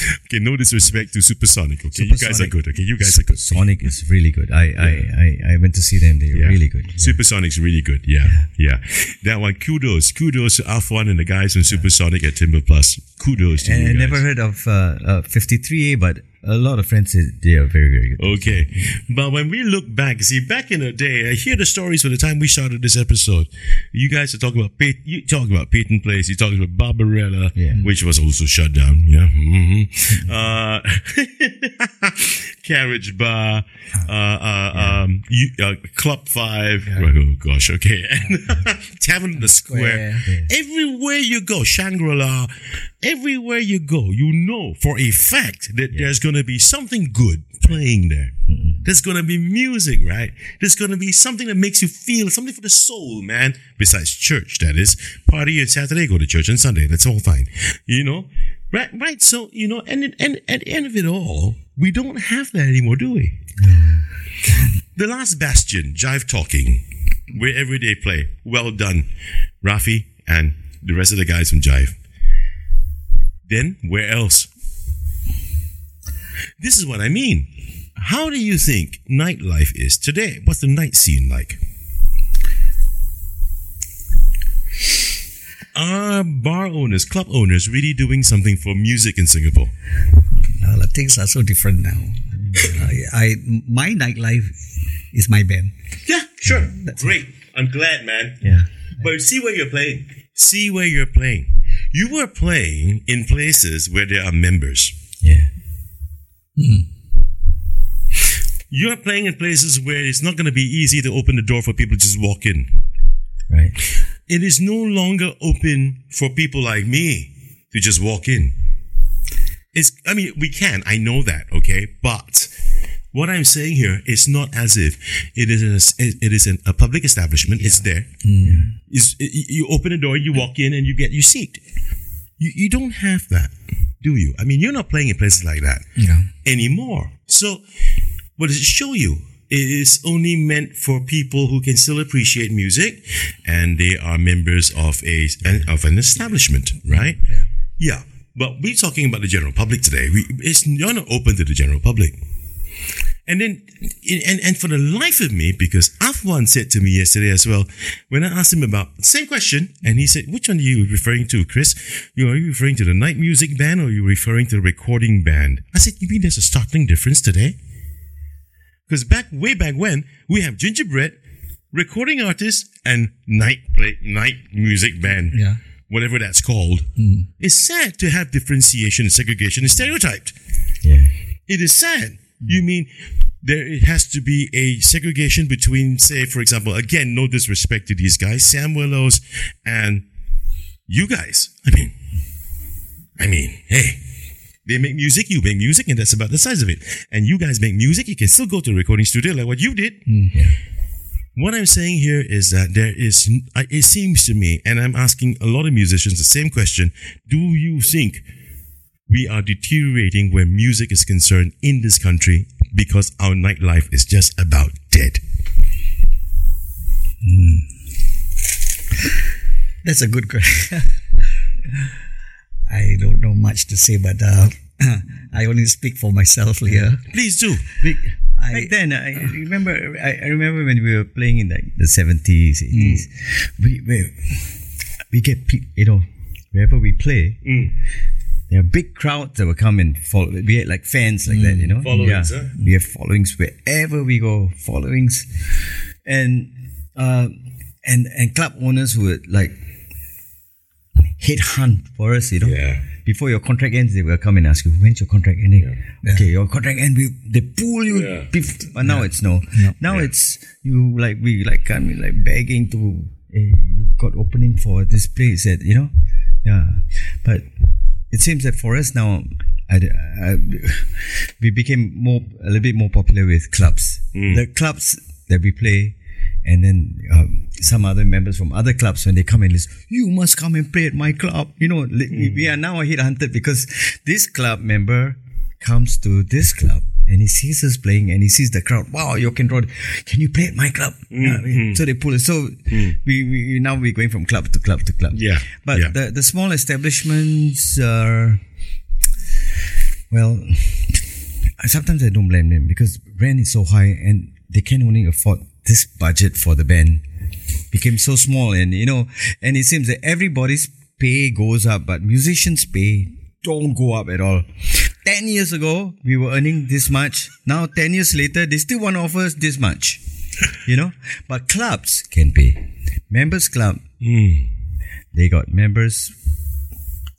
[LAUGHS] Okay, no disrespect to Supersonic. Okay, you guys are good. Okay, you guys are good. Sonic is really good. I, I, I, I went to see them. They're Yeah. really good. Yeah. Supersonic's really good. Yeah, yeah. That one, kudos, kudos to Afwan and the guys from Supersonic at Timbre Plus. Kudos to And you I guys. never heard of uh, uh, 53A, but a lot of friends said they are very, very good. Okay, but when we look back, see, back in the day, I hear the stories from the time we started this episode. You guys are talking about you talk about Peyton Place, you talking about Barbarella, Yeah. which was also shut down. Yeah, hmm [LAUGHS] uh, [LAUGHS] Carriage Bar, uh, uh, um, you, uh, Club Five. Oh gosh, okay, and [LAUGHS] Tavern in the Square. Square. Everywhere you go, Shangri La, everywhere you go, you know for a fact that there's going to be something good playing there. There's going to be music, right? There's going to be something that makes you feel something for the soul, man. Besides church, that is. Party on Saturday, go to church on Sunday. That's all fine. You know? Right, right. So, you know, and, and at the end of it all, we don't have that anymore, do we? The last bastion, Jive Talking, where everyday play. Well done, Rafi and the rest of the guys from Jive. Then, where else? This is what I mean. How do you think nightlife is today? What's the night scene like? Are bar owners, club owners, really doing something for music in Singapore? Uh, things are so different now. I, I my nightlife is my band. Yeah, sure. Great. I'm glad, man. Yeah. But see where you're playing. See where you're playing. You were playing in places where there are members. Yeah. You're playing in places where it's not going to be easy to open the door for people to just walk in. Right. It is no longer open for people like me to just walk in. It's, I mean, we can. I know that, okay? But what I'm saying here is not as if it is an, it is an, a public establishment. It's there. Mm. Is you open the door, you walk in, and you get your seat. You, you don't have that, do you? I mean, you're not playing in places like that Yeah. anymore. So, what does it show you? It is only meant for people who can still appreciate music, and they are members of a an, of an establishment, right? Yeah. Yeah. But we're talking about the general public today. We, it's not open to the general public. And then, and, and for the life of me, because Afwan said to me yesterday as well, when I asked him about the same question, and he said, "Which one are you referring to, Chris? You are you referring to the night music band, or are you referring to the recording band?" I said, "You mean there's a startling difference today?" Because back way back when, we have gingerbread, recording artists, and night play night music band Yeah. whatever that's called, hmm. it's sad to have differentiation and segregation and stereotyped. Yeah. It is sad. You hmm. mean there it has to be a segregation between, say, for example, again, no disrespect to these guys, Sam Willows and you guys. I mean, I mean, hey, they make music, you make music, and that's about the size of it. And you guys make music, you can still go to a recording studio like what you did. Mm. What I'm saying here is that there is, it seems to me, and I'm asking a lot of musicians the same question do you think we are deteriorating where music is concerned in this country because our nightlife is just about dead? Mm. That's a good question. [LAUGHS] I don't know much to say, but uh, [CLEARS THROAT] I only speak for myself here. Please do. Back then, I remember. I, remember when we were playing in like the seventies, eighties. We, we we get you know wherever we play, there are big crowds that will come and follow. We had like fans like that, you know. Followings, yeah. huh? We have followings wherever we go. Followings, and uh, and and club owners would like hit hunt for us, you know. Yeah. Before your contract ends, they will come and ask you, when's your contract ending? Okay, your contract end, we, they pull you. Yeah. Bef- but now it's no. No. Now it's you like we like come in like begging to. Hey, you got opening for this place, that you know, yeah. But it seems that for us now, I, I, we became more a little bit more popular with clubs. Mm. The clubs that we play, and then um, some other members from other clubs when they come and listen, you must come and play at my club. You know, li- we- are now a hit hunted because this club member comes to this club. And he sees us playing and he sees the crowd. Wow, you can draw. Can you play at my club? Mm, yeah, mm. So they pull it. So mm. we, we now we're going from club to club to club. Yeah, But yeah. the the small establishments are well. Sometimes I don't blame them because rent is so high and they can only afford this budget for the band. Became so small and you know, and it seems that everybody's pay goes up, but musicians' pay don't go up at all. Ten years ago, we were earning this much. Now, ten years later, they still want to offer us this much. You know, but clubs can pay. Members club, hmm. they got members.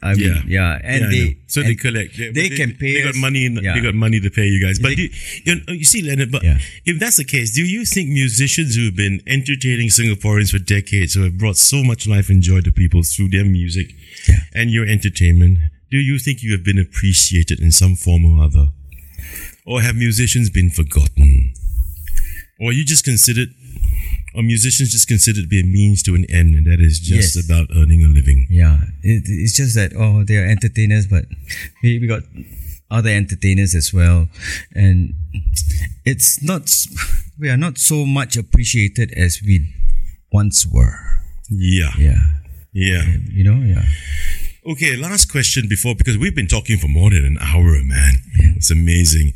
I mean, Yeah. yeah, and Yeah, they so they collect. They, they but can pay They got money. In, yeah. They got money to pay you guys. But They- you, know, you see, Leonard. But Yeah. if that's the case, do you think musicians who've been entertaining Singaporeans for decades, who have brought so much life and joy to people through their music Yeah. and your entertainment, do you think you have been appreciated in some form or other, or have musicians been forgotten, or you just considered? Or musicians just considered to be a means to an end, and that is just Yes. about earning a living. Yeah, it, it's just that oh, they are entertainers, but we, we got other entertainers as well, and it's not we are not so much appreciated as we once were. Yeah, Yeah, yeah. you know, yeah. Okay, last question before because we've been talking for more than an hour, man. It's amazing.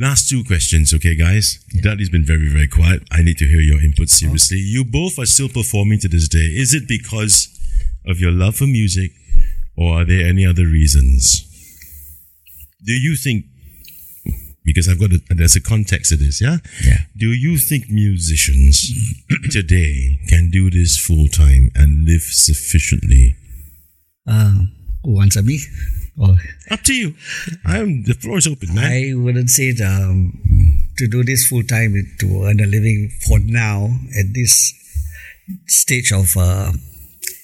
Last two questions, okay, guys. Daddy's been very, very quiet. I need to hear your input seriously. You both are still performing to this day. Is it because of your love for music, or are there any other reasons? Do you think? Because I've got a, there's a context to this, yeah. Yeah. Do you think musicians [CLEARS THROAT] today can do this full time and live sufficiently? Uh, answer me? Oh, Up to you. I'm the floor is open, man. I wouldn't say it, um, to do this full time to earn a living for now at this stage of uh,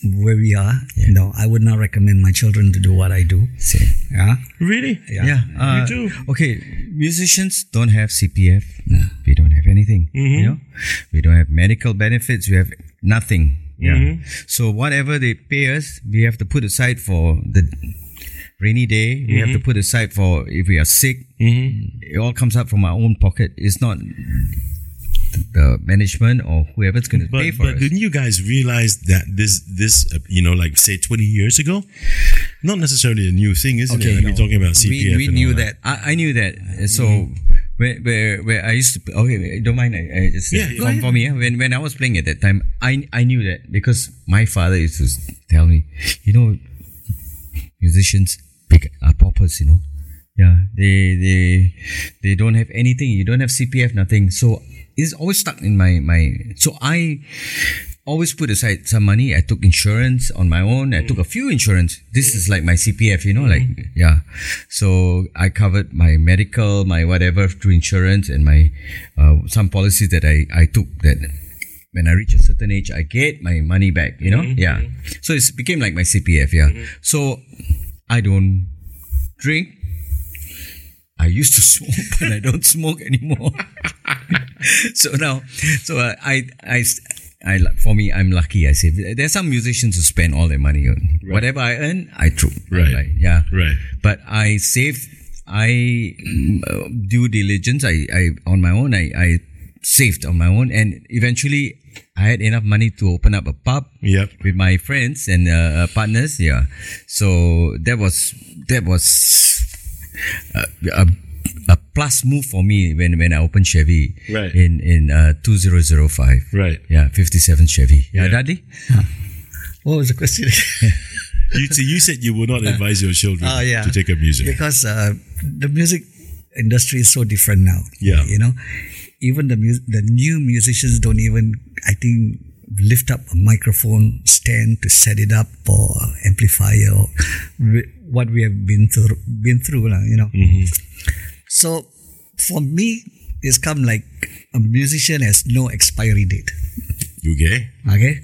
where we are. No, I would not recommend my children to do what I do. Same. Yeah, really? yeah. Yeah. uh, You do. Okay, musicians don't have CPF. Yeah. We don't have anything. Mm-hmm. You know, we don't have medical benefits. We have nothing. Yeah. Mm-hmm. So whatever they pay us, we have to put aside for the rainy day. We have to Mm-hmm. put aside for if we are sick. It all comes out from our own pocket. It's not the management or whoever's going to But, pay for but us. didn't you guys realize that this this uh, you know like say 20 years ago not necessarily a new thing isn't it i mean talking about cpf we, we knew all that. I, I knew that. Uh, So where, where where I used to okay, don't mind. I, I just Yeah, go for, for me. uh, When when I was playing at that time, I I knew that because my father used to tell me, you know, musicians big are paupers. You know, yeah, they they they don't have anything. You don't have CPF, nothing. So it's always stuck in my my. So I always put aside some money. I took insurance on my own. I took a few insurance. This is like my CPF, you know, like yeah. So I covered my medical, my whatever through insurance, and my uh, some policies that I I took that. When I reach a certain age, I get my money back, you know? Yeah. So it became like my CPF, yeah. So I don't drink. I used to [LAUGHS] smoke, but I don't smoke anymore. [LAUGHS] so now, so uh, I, I, I, for me, I'm lucky. I say there's some musicians who spend all their money on whatever I earn. I throw, Right. buy. yeah, right But I save. I mm, uh, due diligence. I, I on my own. I, I saved on my own, and eventually I had enough money to open up a pub yep with my friends and uh, uh, partners. Yeah, so that was that was uh, a, a plus move for me when when I opened Chevy Right. in in uh, two zero zero five. right Yeah, fifty seven Chevy. Yeah, Yeah. Dudley. [LAUGHS] What was the question? [LAUGHS] you, so you said you would not advise your children Oh, yeah. to take up music because uh, the music industry is so different now. Yeah. you know, even the mu- the new musicians don't even, I think, lift up a microphone stand to set it up or amplifier or what we have been through. Been through, you know. So for me, it's come like a musician has no expiry date. okay Okay.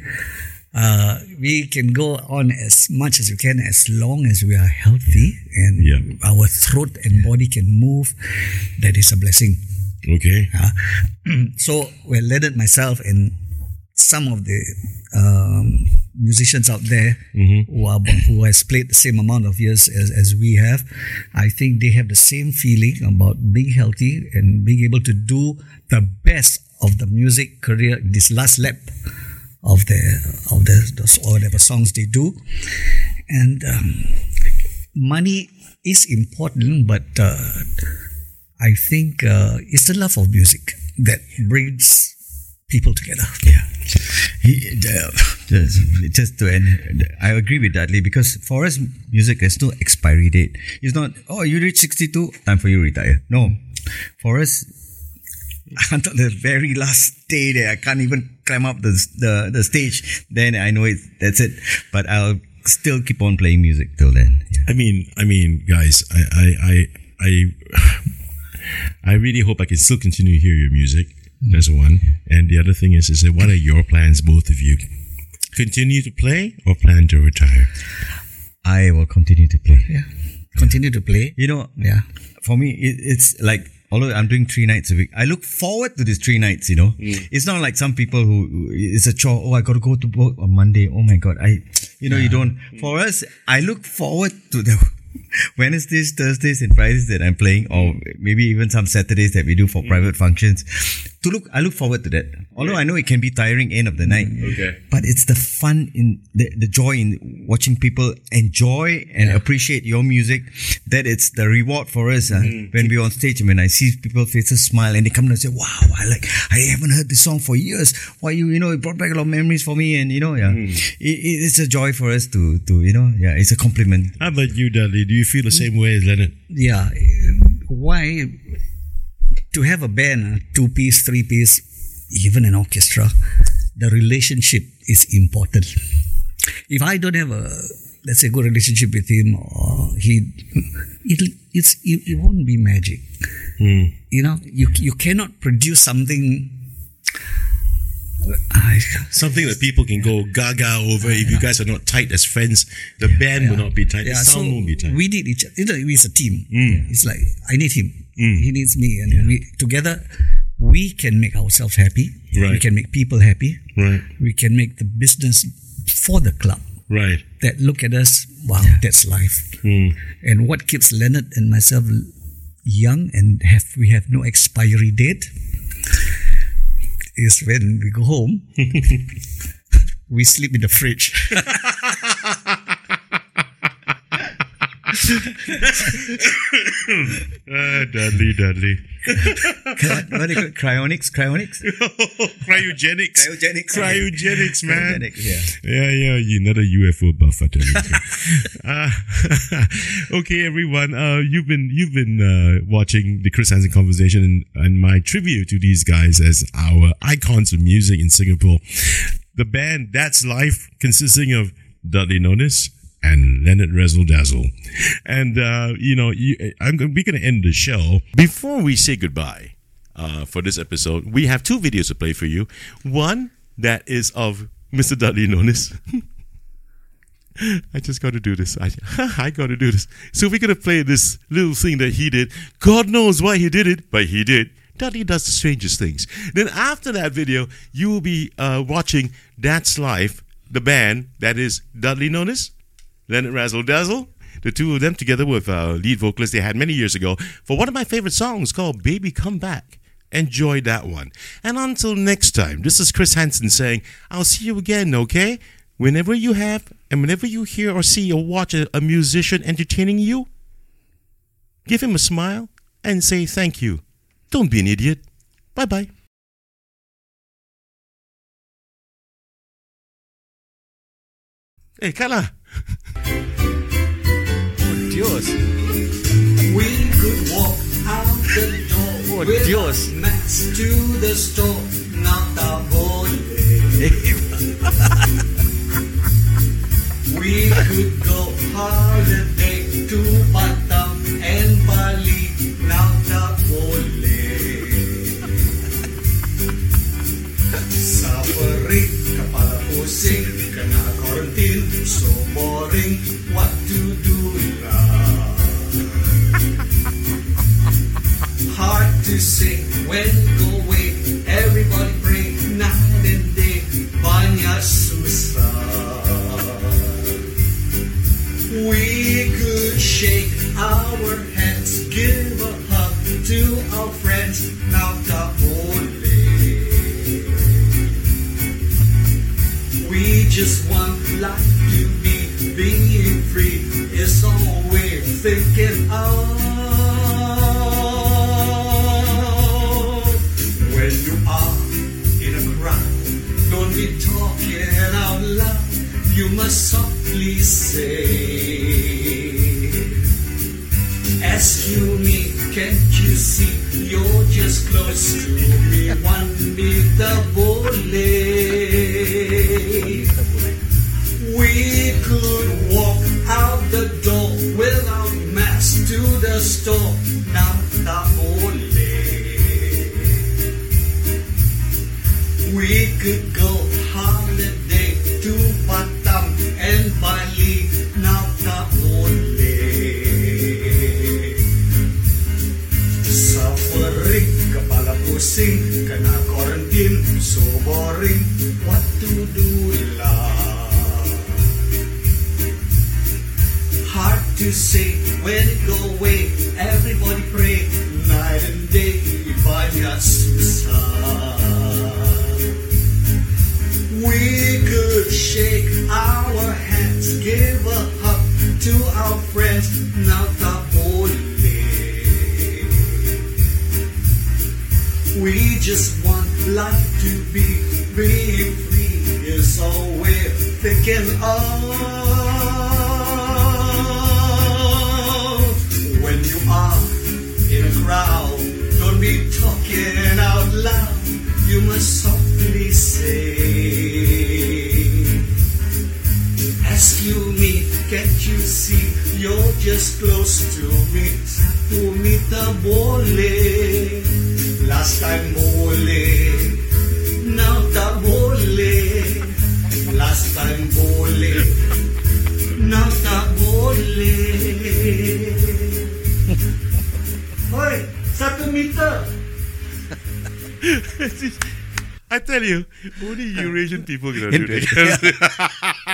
Uh, we can go on as much as we can as long as we are healthy and Yeah. our throat and body can move. That is a blessing. Okay Uh, so, well, Leonard, myself, and some of the um, musicians out there who are who has played the same amount of years as, as we have, I think they have the same feeling about being healthy and being able to do the best of the music career this last lap of the of the, the or whatever songs they do, and um, money is important, but uh, I think uh, it's the love of music that brings people together. Yeah. He, uh, just, just to end, I agree with Dudley because for us, music, has no expiry date. It's not, oh, you reach 62, time for you to retire. No. For us, [LAUGHS] until the very last day that I can't even climb up the, the, the stage, then I know it, that's it. But I'll still keep on playing music till then. Yeah. I mean, I mean, guys, I, I, I, I, I really hope I can still continue to hear your music. That's one. And the other thing is, is that what are your plans, both of you? Continue to play or plan to retire? I will continue to play. Yeah, continue to play. You know, Yeah, for me, it, it's like although I'm doing three nights a week, I look forward to these three nights. You know, mm. it's not like some people who who- it's a chore. Oh, I got to go to work on Monday. Oh my god, I, you know, you don't. For us, I look forward to the [LAUGHS] Wednesdays, Thursdays, and Fridays that I'm playing, or maybe even some Saturdays that we do for mm. private functions. To look, I look forward to that. Although I know it can be tiring end of the night. Okay. But it's the fun in the, the joy in watching people enjoy and appreciate your music. That it's the reward for us uh, when we're on stage and when I see people faces smile and they come and say, "Wow, I like, I haven't heard this song for years. Why you, you know, it brought back a lot of memories for me." And you know, yeah, mm. it, it- it's a joy for us to, to, you know, yeah, it's a compliment. How about you, Dudley? Do you feel the same way as Leonard? Yeah. Eh, why to have a band, uh, two piece, three piece, even an orchestra, the relationship is important. If I don't have a let's say good relationship with him or he it it's it, it won't be magic. You know, you you cannot produce something I, Something that people can go gaga over. If you guys are not tight as friends, the band will not be tight. the so sound won't be tight. we need each other. You know, it's a team. It's like I need him. He needs me, and we together we can make ourselves happy. We can make people happy. right, We can make the business for the club. right. That look at us. Wow, that's life. Hmm. And what keeps Leonard and myself young and have we have no expiry date is when we go home. [LAUGHS] we sleep in the fridge. [LAUGHS] Ah, [LAUGHS] Dudley, Dudley. what, do you call it? Cryonics? Cryonics? [LAUGHS] Cryogenics. Cryogenics. Cryogenics, man. Cryogenics, yeah. Yeah, yeah, you're not a UFO buff, I tell you. uh, [LAUGHS] okay, everyone. Uh, you've been you've been uh, watching the Chris Henson conversation and, and my tribute to these guys as our icons of music in Singapore. The band That's Life, consisting of Dudley Nonis and Leonard Razzle Dazzle. And, uh, you know, you, I'm, we're going to end the show. Before we say goodbye uh, for this episode, we have two videos to play for you. One that is of Mr. Dudley Nonis. [LAUGHS] I just got to do this. I, [LAUGHS] I got to do this. So we're going to play this little thing that he did. God knows why he did it, but he did. Dudley does the strangest things. Then after that video, you will be uh, watching That's Life, the band that is Dudley Nonis, Leonard Razzle Dazzle, the two of them together with uh, lead vocalist they had many years ago for one of my favorite songs called Baby Come Back. Enjoy that one. And until next time, this is Chris Henson saying, I'll see you again, okay? Whenever you have and whenever you hear or see or watch a, a musician entertaining you, give him a smile and say thank you. Don't be an idiot. Bye bye. Hey, Kala. Dios. We could walk out the door Oh, with Dios. mats to the store, not a volley. [LAUGHS] We could go holiday boring, what to do now? hard to say when go away. Everybody pray night and day. Banyak susah. We could shake our hands, give a hug to our friends. Now just want life to be being free. It's all we're thinking of. When you are in a crowd, don't be talking out loud. You must softly say, Excuse me, can't you see you're just close to me? One meter boleh. We could walk out the door without mask to the store. Now tak boleh. We could go holiday to Batam and Bali. Now tak boleh. Kepala pusing, kena quarantine, so boring. What to do lah? Hard to say when it go away? Everybody pray night and day. Banyak susah. We could shake our hands, give a hug to our friends. Now tak boleh. We just want life to be really free. Is all we're thinking of. When you are in a crowd, don't be talking out loud. You must softly say. "Ask you me, can't you see? You're just close to me. Satu meter boleh. Last time boleh. Now tak boleh. Last time boleh. Now tak boleh. [LAUGHS] Oi, satu meter. [LAUGHS] I tell you, only Eurasian people can do that. [LAUGHS]